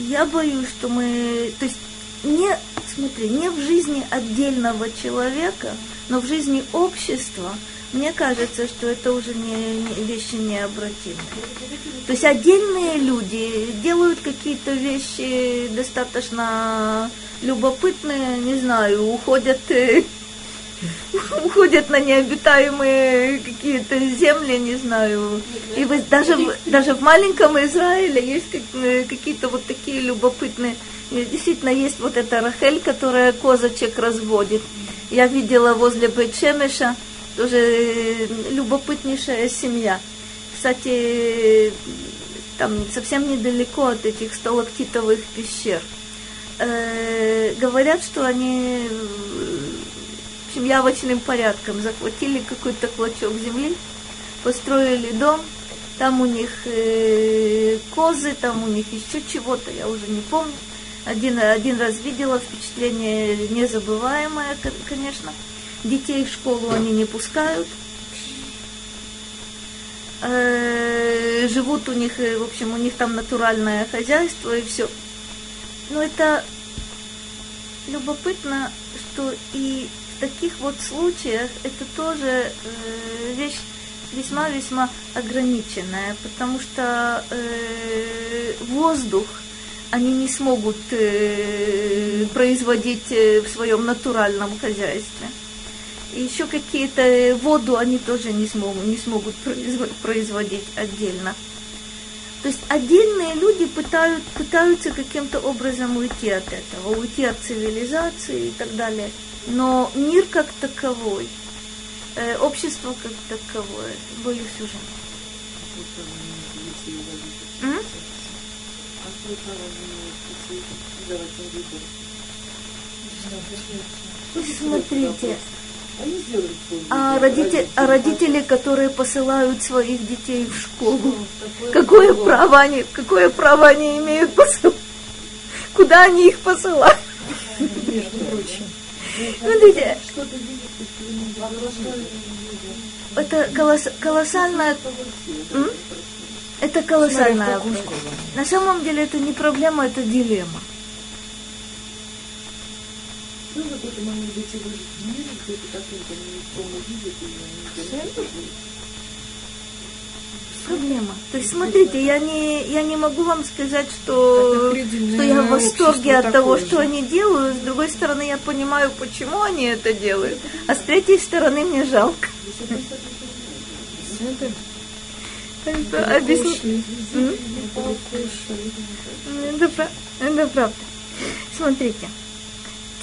Я боюсь, что мы, то есть не, смотри, не в жизни отдельного человека, но в жизни общества, мне кажется, что это уже не, не- вещи необратимые. То есть отдельные люди делают какие-то вещи достаточно любопытные, не знаю, уходят, э, (laughs) уходят на необитаемые какие-то земли, не знаю. И вы, даже, даже в маленьком Израиле есть э, какие-то вот такие любопытные. Действительно, есть вот эта Рахель, которая козочек разводит. Я видела возле Бетшемеша, тоже любопытнейшая семья. Кстати, там совсем недалеко от этих сталактитовых пещер. Э, говорят, что они общем, явочным порядком захватили какой-то клочок земли, построили дом, там у них э, козы, там у них еще чего-то, я уже не помню. Один, один раз видела, впечатление незабываемое, кон- конечно. Детей в школу они не пускают. Э, живут у них, э, в общем, у них там натуральное хозяйство и все. Но это любопытно, что и в таких вот случаях это тоже э, вещь весьма-весьма ограниченная, потому что воздух они не смогут производить в своем натуральном хозяйстве. И еще какие-то э, воду они тоже не смогут, не смогут произво- производить отдельно. То есть отдельные люди пытают, пытаются каким-то образом уйти от этого, уйти от цивилизации и так далее. Но мир как таковой, э, общество как таковое, боюсь уже. М? Смотрите, а, родители, а родители, которые посылают своих детей в школу, какое право они, какое право они имеют посылать? Куда они их посылают? Между прочим. Смотрите, это колосс- колоссальная, М? это колоссальная. На самом деле это не проблема, это дилемма. Ну, в какой-то момент дети выжить в мире, где-то как-нибудь они дома видят, и Проблема. То есть, смотрите, я не, я не могу вам сказать, что, что я в восторге от того, такое что же. они делают. С другой стороны, я понимаю, почему они это делают. А с третьей стороны, мне жалко. Это Это объясни- ушли. М? Ушли. Это, пра- это правда. Смотрите,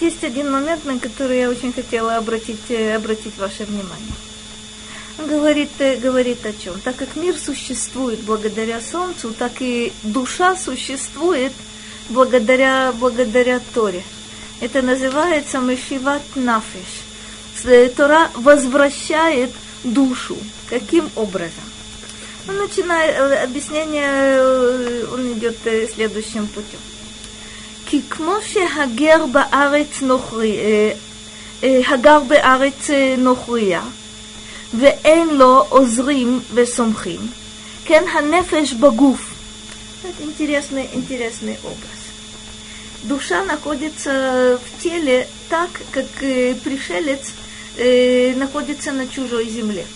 есть один момент, на который я очень хотела обратить, э, обратить ваше внимание. Говорит, э, говорит о чем? Так как мир существует благодаря Солнцу, так и душа существует благодаря, благодаря Торе. Это называется Мешиват Нафиш. Э, Тора возвращает душу. Каким образом? Он начинает, э, объяснение, он идет следующим путем. כי כמו שהגר בארץ נוכרי, אה, אה, הגר בארץ אה, נוכריה, ואין לו עוזרים וסומכים, כן הנפש בגוף. Это интересный, интересный образ. Душа находится в теле так, как э, пришелец э, находится на чужой земле.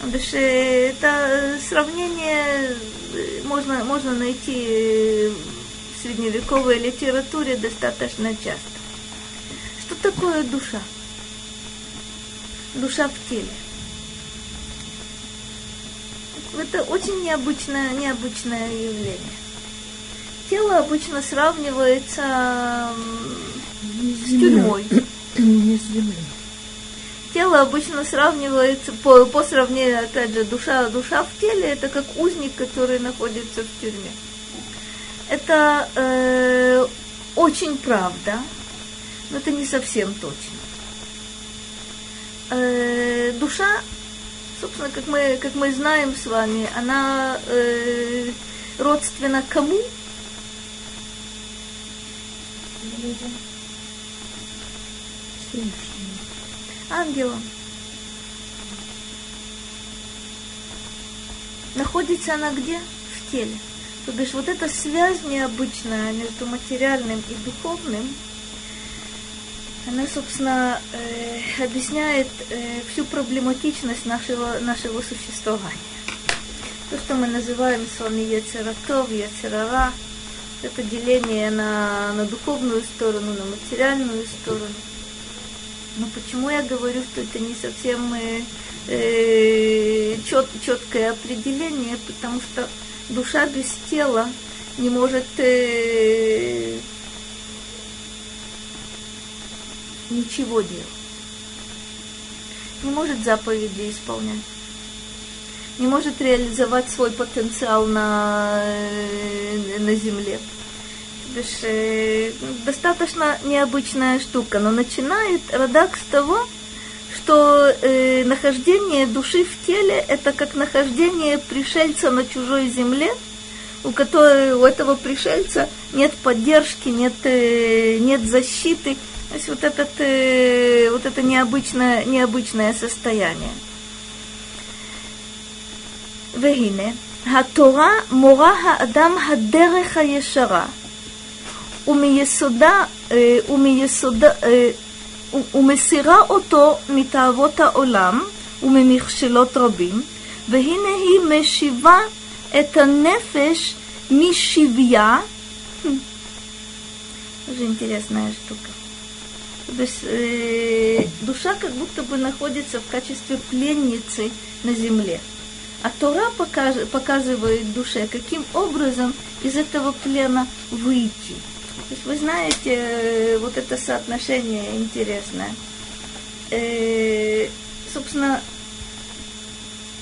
Потому что это сравнение э, можно, можно найти э, в средневековой литературе достаточно часто. Что такое душа? Душа в теле. Это очень необычное, необычное явление. Тело обычно сравнивается с тюрьмой. (clears throat) Не с земли. Тело обычно сравнивается, по, по сравнению, опять же, душа, душа в теле, это как узник, который находится в тюрьме. Это э, очень правда, но это не совсем точно. Э, душа, собственно, как мы, как мы знаем с вами, она э, родственна кому? Всевышний. ангелом. Находится она где? В теле. То бишь вот эта связь необычная между материальным и духовным, она, собственно, э, объясняет э, всю проблематичность нашего, нашего существования. То, что мы называем с вами Ецератов, Ецерара, это деление на, на духовную сторону, на материальную сторону. Но почему я говорю, что это не совсем э, э, чет, четкое определение? Потому что душа без тела не может э, ничего делать. Не может заповеди исполнять. Не может реализовать свой потенциал на, э, на земле. То э, достаточно необычная штука, но начинает Радак с того, что э, нахождение души в теле это как нахождение пришельца на чужой земле, у которого у этого пришельца нет поддержки, нет, э, нет защиты. То есть вот, этот, э, вот это необычное, необычное состояние. והנה, התורה מורה האדם הדרך הישרה, ומיסודה, אה, ומיסודה, אה, ו- ומסירה אותו מתאוות העולם וממכשלות רבים, והנה היא משיבה את הנפש משביה. Тоже интересная штука. То есть э, душа как будто бы находится в качестве пленницы на земле. А Тора покаж- показывает душе, каким образом из этого плена выйти. Вы знаете, э, вот это соотношение интересное. Э, собственно,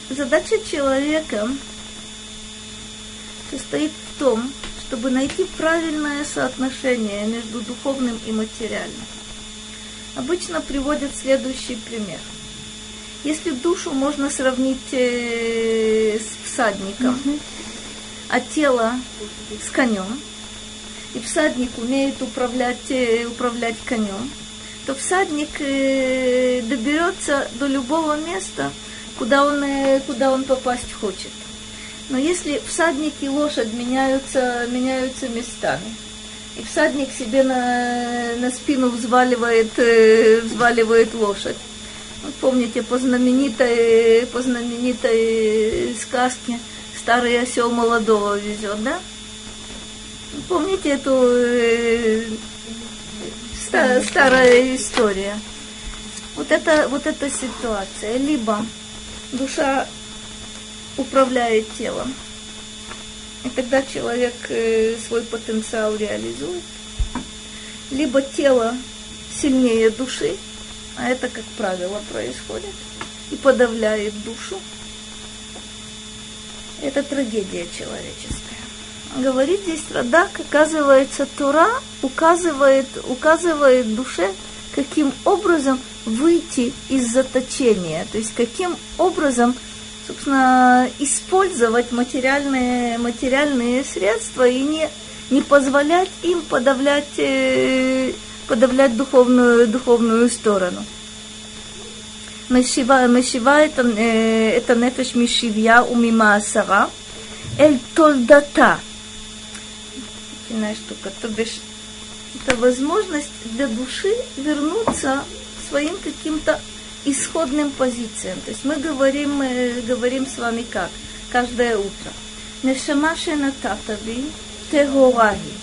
задача человека состоит в том, чтобы найти правильное соотношение между духовным и материальным. Обычно приводят следующий пример. Если душу можно сравнить э, с всадником, а тело с конем, и всадник умеет управлять, э, управлять конем, то всадник э, доберется до любого места, куда он, э, куда он попасть хочет. Но если всадник и лошадь меняются, меняются местами, и всадник себе на, на спину взваливает, взваливает лошадь, вы помните по знаменитой, по знаменитой сказке «Старый осел молодого везет», да? Помните эту э, ста- старая история? Вот это, вот эта ситуация. Либо душа управляет телом, и тогда человек э, свой потенциал реализует. Либо тело сильнее души, а это, как правило, происходит, и подавляет душу. Это трагедия человеческая говорит здесь Радак, оказывается, Тура указывает, указывает душе, каким образом выйти из заточения, то есть каким образом, собственно, использовать материальные, материальные средства и не, не позволять им подавлять, э, подавлять духовную, духовную сторону. Мешива, мешива это, э, это нефеш мишивья у мима асара, эль толдата – Интересная штука. То бишь, это возможность для души вернуться к своим каким-то исходным позициям. То есть мы говорим, мы говорим с вами как? Каждое утро. Нешама шенататави тегораги.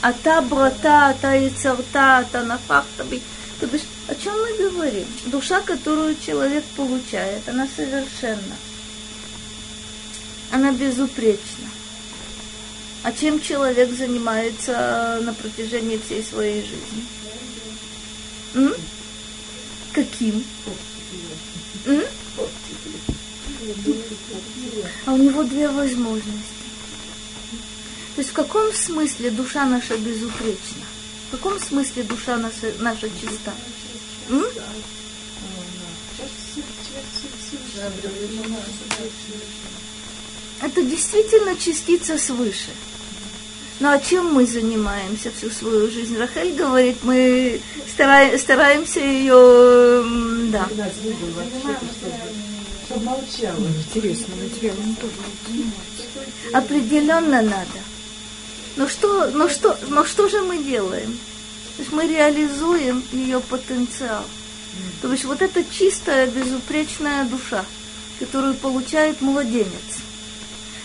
Ата брата, ата яцарта, ата нафахтаби. То бишь, о чем мы говорим? Душа, которую человек получает, она совершенна. Она безупречна. А чем человек занимается на протяжении всей своей жизни? М? Каким? М? А у него две возможности. То есть в каком смысле душа наша безупречна? В каком смысле душа наша, наша чиста? М? Это действительно частица свыше. Но а чем мы занимаемся всю свою жизнь? Рахель говорит, мы стараем, стараемся ее, да. Чтобы молчала. Интересно, материалом тоже Определенно надо. Но что, но что, но что же мы делаем? То есть мы реализуем ее потенциал. То есть вот эта чистая, безупречная душа, которую получает младенец,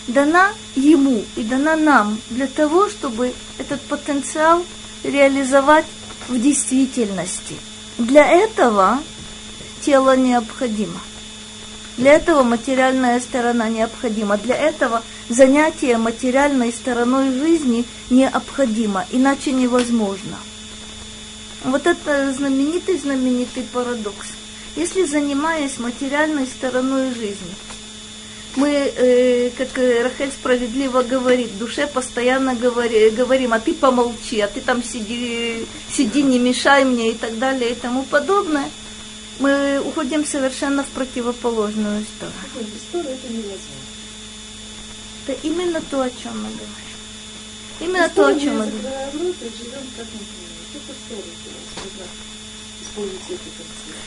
дана ему и дана нам для того, чтобы этот потенциал реализовать в действительности. Для этого тело необходимо. Для этого материальная сторона необходима. Для этого занятие материальной стороной жизни необходимо, иначе невозможно. Вот это знаменитый-знаменитый парадокс. Если занимаясь материальной стороной жизни, мы, э, как э, Рахель справедливо говорит, в душе постоянно говори, говорим, а ты помолчи, а ты там сиди, сиди, не мешай мне и так далее и тому подобное, мы уходим совершенно в противоположную сторону. Торы это невозможно. Это именно то, о чем мы говорим. Именно то, о чем мы говорим. Концепты.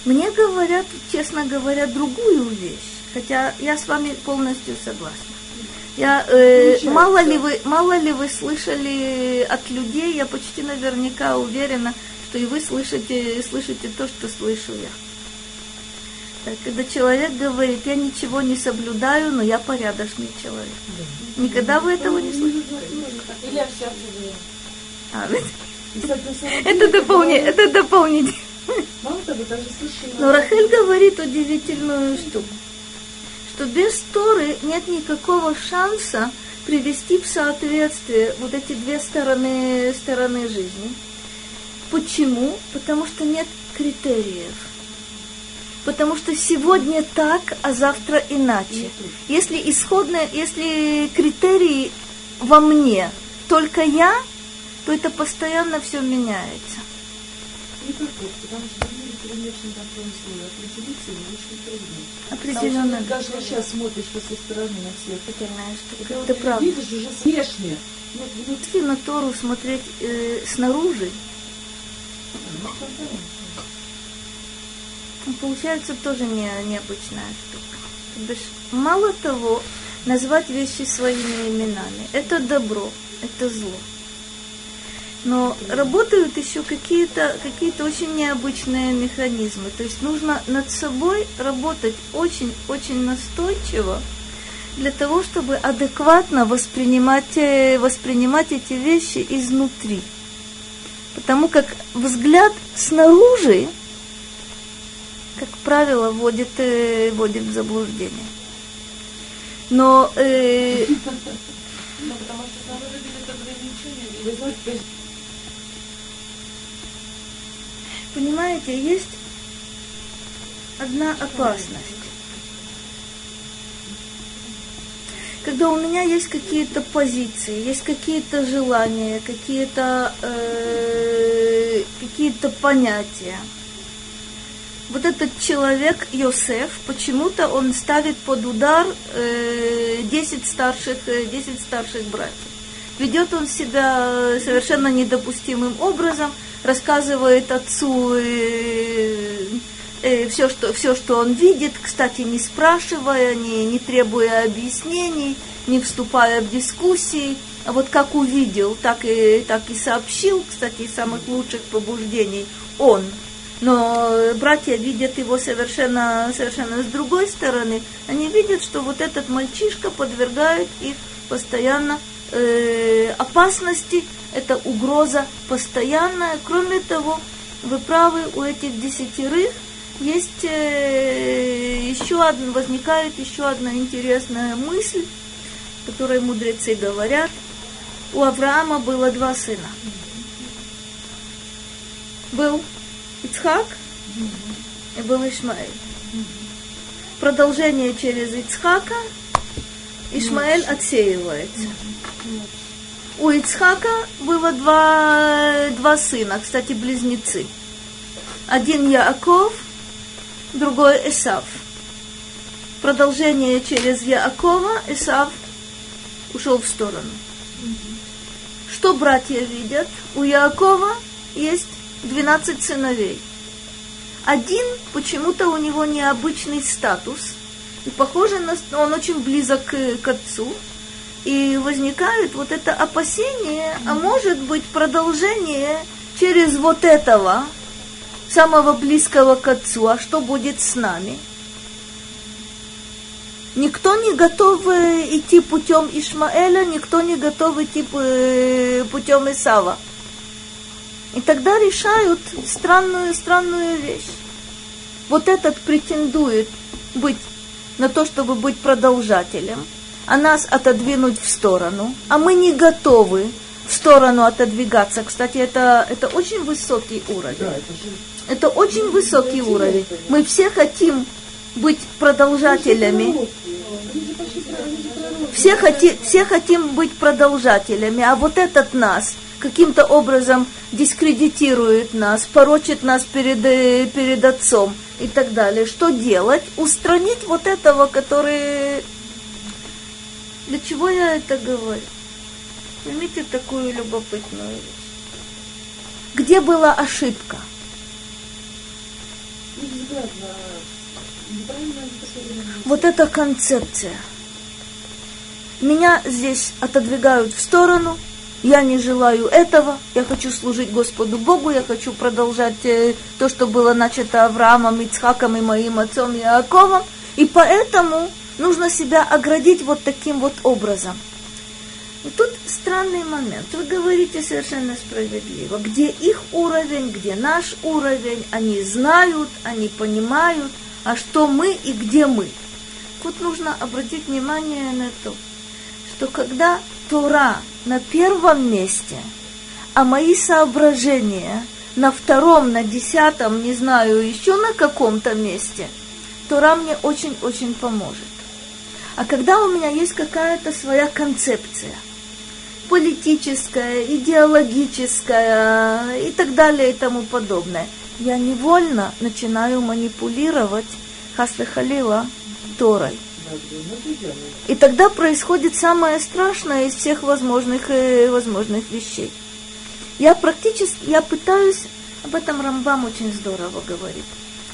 Мне говорят, честно говоря, другую вещь, хотя я с вами полностью согласна. Я, э, Получается. мало, ли вы, мало ли вы слышали от людей, я почти наверняка уверена, что и вы слышите, слышите то, что слышу я. Так, когда человек говорит, я ничего не соблюдаю, но я порядочный человек. Никогда вы этого не слышали? Или время. А, (laughs) это, дополни, это дополнить. Мало того, даже слышали... Но Рахель говорит удивительную штуку, что без Торы нет никакого шанса привести в соответствие вот эти две стороны, стороны жизни. Почему? Потому что нет критериев. Потому что сегодня так, а завтра иначе. Если исходные, если критерии во мне только я, то это постоянно все меняется. Не только, потому что в мире перемешаны там слои. Определиться очень трудно. Определенно. Потому что даже сейчас смотришь со стороны на всех. Ты знаешь, Это это правда. видишь уже. Ну, ну, Если на Тору смотреть э, снаружи, ну, ну, получается тоже не, необычная штука. То бишь, мало того, назвать вещи своими именами. Это добро, это зло. Но работают еще какие-то какие очень необычные механизмы. То есть нужно над собой работать очень-очень настойчиво для того, чтобы адекватно воспринимать, э, воспринимать эти вещи изнутри. Потому как взгляд снаружи, как правило, вводит, э, вводит в заблуждение. Но э, Ну, потому что снаружи видит ограничения, Вы знаете, Понимаете, есть одна опасность. Когда у меня есть какие-то позиции, есть какие-то желания, какие-то э, какие-то понятия. Вот этот человек, Йосеф, почему-то он ставит под удар э, 10 старших, э, 10 старших братьев. Ведет он себя совершенно недопустимым образом, рассказывает отцу э, э, все, что, все, что он видит, кстати, не спрашивая, не, не требуя объяснений, не вступая в дискуссии. А вот как увидел, так и, так и сообщил, кстати, из самых лучших побуждений, он. Но братья видят его совершенно, совершенно с другой стороны. Они видят, что вот этот мальчишка подвергает их постоянно э, опасности, это угроза постоянная. Кроме того, вы правы, у этих десятерых есть э, еще одна, возникает еще одна интересная мысль, которой мудрецы говорят. У Авраама было два сына. Был Ицхак и был Ишмаэль. Продолжение через Ицхака Ишмаэль отсеивается. У Ицхака было два, два сына, кстати, близнецы. Один Яаков, другой Исав. Продолжение через Яакова, Исав ушел в сторону. Что братья видят? У Яакова есть 12 сыновей. Один, почему-то у него необычный статус, и похоже, на, он очень близок к, к отцу, и возникает вот это опасение, а может быть продолжение через вот этого, самого близкого к отцу, а что будет с нами? Никто не готов э, идти путем Ишмаэля, никто не готов идти э, путем Исава. И тогда решают странную, странную вещь. Вот этот претендует быть на то, чтобы быть продолжателем, а нас отодвинуть в сторону, а мы не готовы в сторону отодвигаться. Кстати, это, это очень высокий уровень. да, это же Это очень высокий уровень. Мы все хотим быть продолжателями. Все, хоти, все хотим быть продолжателями, а вот этот нас каким-то образом дискредитирует нас, порочит нас перед, э, перед отцом и так далее. Что делать? Устранить вот этого, который... Для чего я это говорю? Поймите такую любопытную вещь. Где была ошибка? Вот эта концепция. Меня здесь отодвигают в сторону, я не желаю этого, я хочу служить Господу Богу, я хочу продолжать э, то, что было начато Авраамом, Ицхаком и моим отцом Иаковом, и поэтому нужно себя оградить вот таким вот образом. И тут странный момент. Вы говорите совершенно справедливо. Где их уровень, где наш уровень, они знают, они понимают, а что мы и где мы. вот нужно обратить внимание на то, что когда Тора на первом месте, а мои соображения на втором, на десятом, не знаю, еще на каком-то месте, Тора мне очень-очень поможет. А когда у меня есть какая-то своя концепция, политическая, идеологическая и так далее и тому подобное, я невольно начинаю манипулировать Хасли Халила Торой. И тогда происходит самое страшное из всех возможных, э, возможных вещей. Я практически, я пытаюсь, об этом Рамбам очень здорово говорит,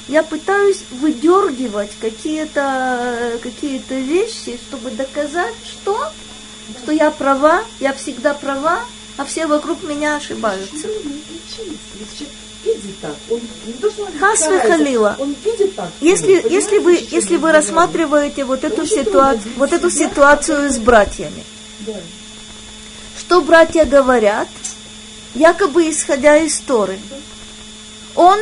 я пытаюсь выдергивать какие-то какие вещи, чтобы доказать, что, что я права, я всегда права, а все вокруг меня ошибаются. Хас Халила. Если, если, вы, если вы рассматриваете вот эту, ситуацию, вот эту ситуацию с братьями, что братья говорят, якобы исходя из Торы, он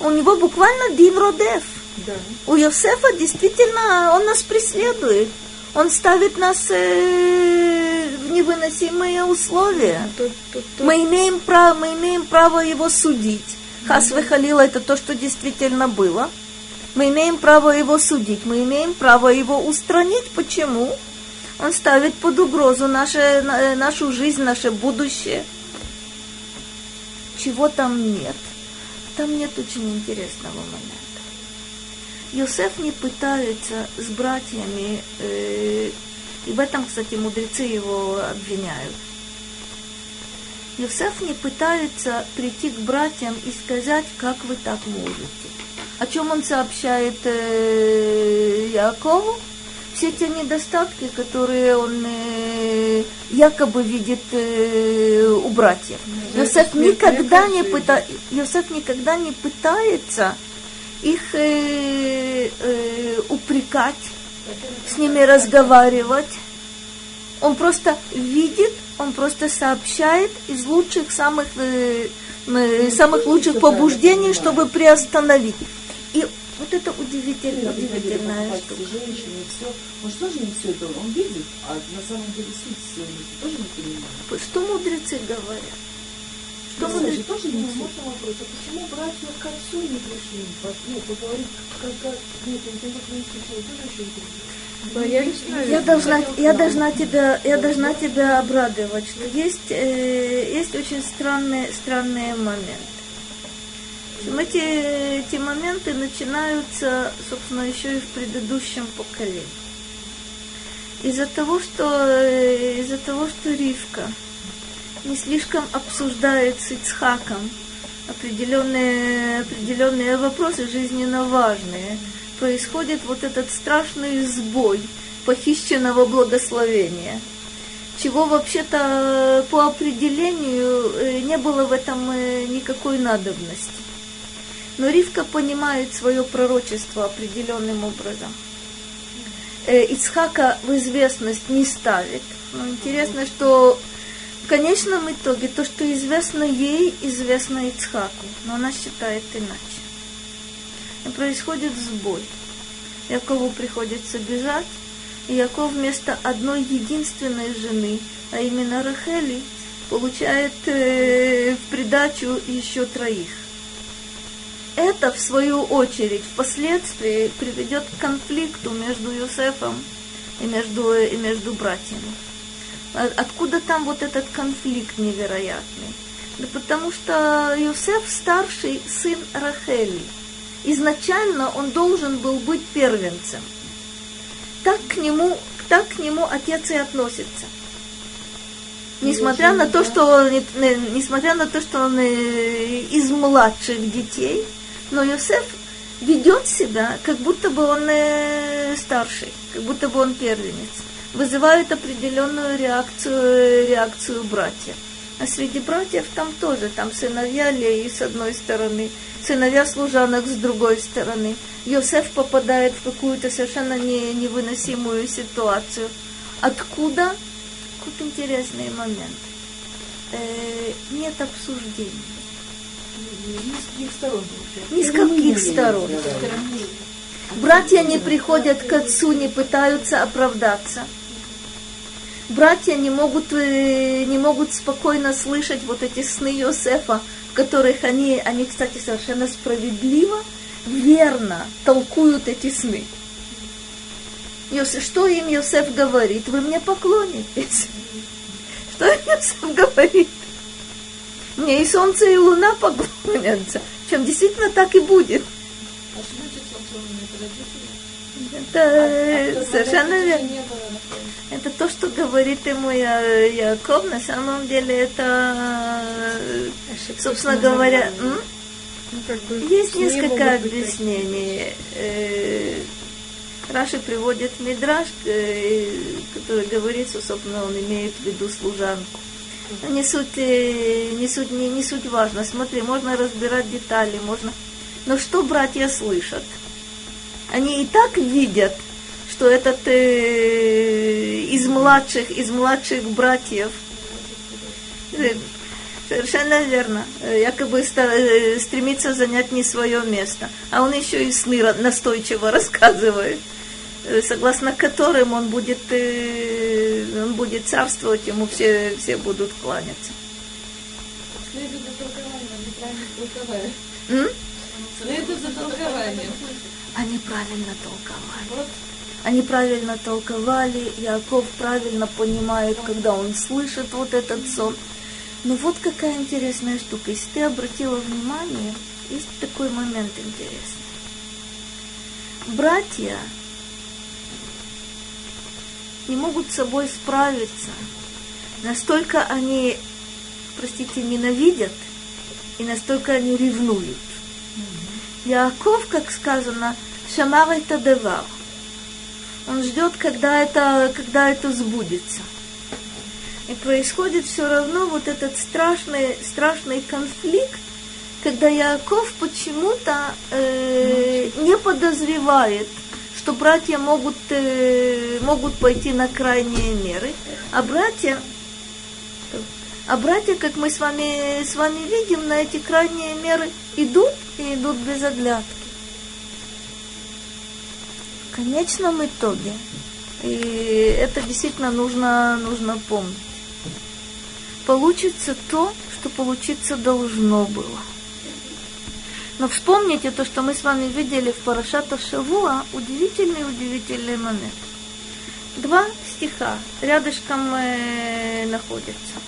у него буквально Дин Родев. Да. У Йосефа действительно он нас преследует. Он ставит нас э, в невыносимые условия. Тут, тут, тут. Мы, имеем право, мы имеем право его судить. Хас Халила это то, что действительно было. Мы имеем право его судить, мы имеем право его устранить. Почему? Он ставит под угрозу наше, нашу жизнь, наше будущее. Чего там нет? Там нет очень интересного момента. Йосеф не пытается с братьями, э, и в этом, кстати, мудрецы его обвиняют. Йосеф не пытается прийти к братьям и сказать, как вы так можете. О чем он сообщает э, Якову? Все те недостатки, которые он э, якобы видит э, у братьев. Йосеф никогда не, пыта... Йосеф никогда не пытается их э, э, упрекать, с ними разговаривать. Он просто видит, он просто сообщает из лучших, самых, э, э, самых лучших побуждений, чтобы приостановить. И вот это удивительно, удивительная штука. Женщины, все. Он же тоже не все это, он видит, а на самом деле суть все тоже не понимает. Что мудрецы говорят? Что ну, мудрецы тоже не все. Можно вопрос, а почему братья к отцу не пришли? Ну, поговорить, как, как, нет, он тоже еще интересно. Я должна, я должна тебя, я должна тебя обрадовать, что есть, э, есть очень странные, странные моменты эти, эти моменты начинаются, собственно, еще и в предыдущем поколении. Из-за того, что, э, из-за того, что Ривка не слишком обсуждает с Ицхаком определенные, определенные вопросы жизненно важные, происходит вот этот страшный сбой похищенного благословения, чего вообще-то по определению э, не было в этом э, никакой надобности. Но Ривка понимает свое пророчество определенным образом. Э, Ицхака в известность не ставит. Но интересно, что в конечном итоге то, что известно ей, известно Ицхаку. Но она считает иначе. И происходит сбой. Якову приходится бежать, и Яков вместо одной единственной жены, а именно Рахели, получает э, в придачу еще троих это, в свою очередь, впоследствии приведет к конфликту между Юсефом и между, и между братьями. А откуда там вот этот конфликт невероятный? Да потому что Юсеф старший сын Рахели. Изначально он должен был быть первенцем. Так к нему, так к нему отец и относится. Несмотря на то, что он, несмотря на то, что он э, из младших детей, но Йосеф ведет себя, как будто бы он э, старший, как будто бы он первенец. Вызывает определенную реакцию, реакцию братьев. А среди братьев там тоже, там сыновья Леи с одной стороны, сыновья служанок с другой стороны. Йосеф попадает в какую-то совершенно не, невыносимую ситуацию. Откуда? Тут интересный момент. Э, нет обсуждения ни с каких сторон. Братья не приходят к отцу, не пытаются оправдаться. Братья не могут, э, не могут спокойно слышать вот эти сны Йосефа, в которых они, они, кстати, совершенно справедливо, верно толкуют эти сны. Йосеф, что им Йосеф говорит? Вы мне поклонитесь. (laughs) Что им Йосеф говорит? Мне и солнце, и луна поклонятся. Чем действительно так и будет. А это? Это А совершенно родители верно. Это то, что говорит ему Я- Яков, на самом деле это, собственно говоря? Ну, как бы есть несколько объяснений. Э, Раши приводит Мидраш, э, который говорит, что, собственно, он имеет в виду служанку. Не суть, э, не суть, не, не суть важно. Смотри, можно разбирать детали, можно... Но что братья слышат? Они и так видят, что этот э, из младших, из младших братьев э, Совершенно верно. Э, Якобы стремится занять не свое место. А он еще и сны настойчиво (laughs) рассказывает, согласно которым он будет, э, он будет царствовать, ему все, все будут кланяться. Это за толкование, неправильно толковали. М? Сны это за толкование. Они правильно толковали. Вот Они правильно толковали, Яков правильно понимает, когда он слышит вот этот сон. Но вот какая интересная штука. Если ты обратила внимание, есть такой момент интересный. Братья не могут с собой справиться. Настолько они, простите, ненавидят, и настолько они ревнуют. Яков, как сказано, шамар это девар. Он ждет, когда это, когда это сбудется. И происходит все равно вот этот страшный, страшный конфликт, когда Яков почему-то э, не подозревает, что братья могут, э, могут пойти на крайние меры, а братья, а братья, как мы с вами, с вами видим, на эти крайние меры идут и идут без оглядки. В конечном итоге, и это действительно нужно, нужно помнить, получится то, что получиться должно было. Но вспомните то, что мы с вами видели в Парашата Шавуа, удивительный-удивительный момент. Два стиха рядышком э, находятся.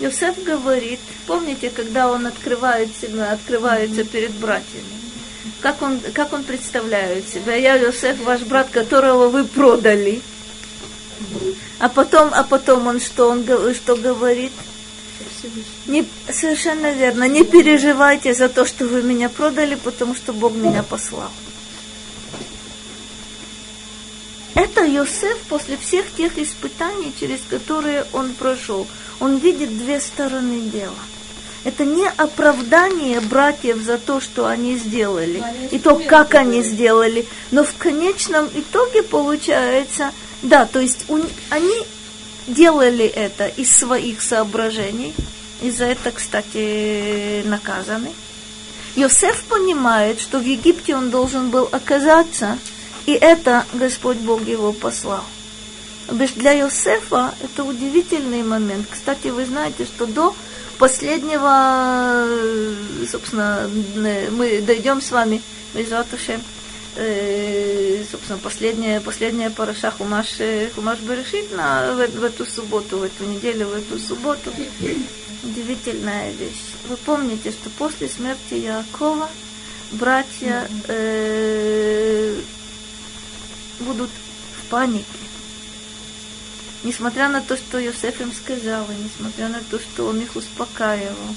Йосеф говорит, помните, когда он открывает себя, открывается перед братьями, как он, как он представляет себя? Я Йосеф, ваш брат, которого вы продали. А потом, а потом он что, он что говорит? Не, совершенно верно. Не переживайте за то, что вы меня продали, потому что Бог меня послал. Это Йосеф после всех тех испытаний, через которые он прошел. Он видит две стороны дела. Это не оправдание братьев за то, что они сделали, и то, как они сделали. Но в конечном итоге получается, да, то есть у- они делали это из своих соображений, и за это, кстати, наказаны. Йосеф понимает, что в Египте он должен был оказаться, и это Господь Бог его послал. Для Йосефа это удивительный момент. Кстати, вы знаете, что до последнего, собственно, мы дойдем с вами, Безратушем, э, собственно, последняя, последняя параша Хумаш, Хумаш Берешит на, в, в эту субботу, в эту неделю, в эту субботу. Удивительная вещь. Вы помните, что после смерти Якова братья э, будут в панике. Несмотря на то, что Йосеф им сказал, и несмотря на то, что он их успокаивал,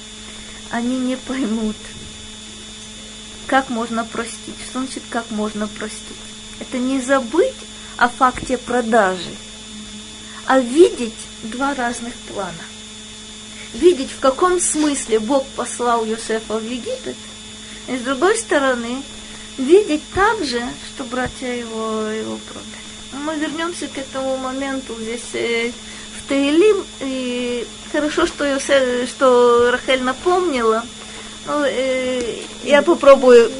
они не поймут, как можно простить. Что значит, как можно простить? Это не забыть о факте продажи, а видеть два разных плана. Видеть, в каком смысле Бог послал Йосефа в Египет, и с другой стороны, видеть также, что братья его, его продали. Мы вернемся к этому моменту здесь э, в Таилим. И хорошо, что, Йосе- что Рахель напомнила. Ну, э, я попробую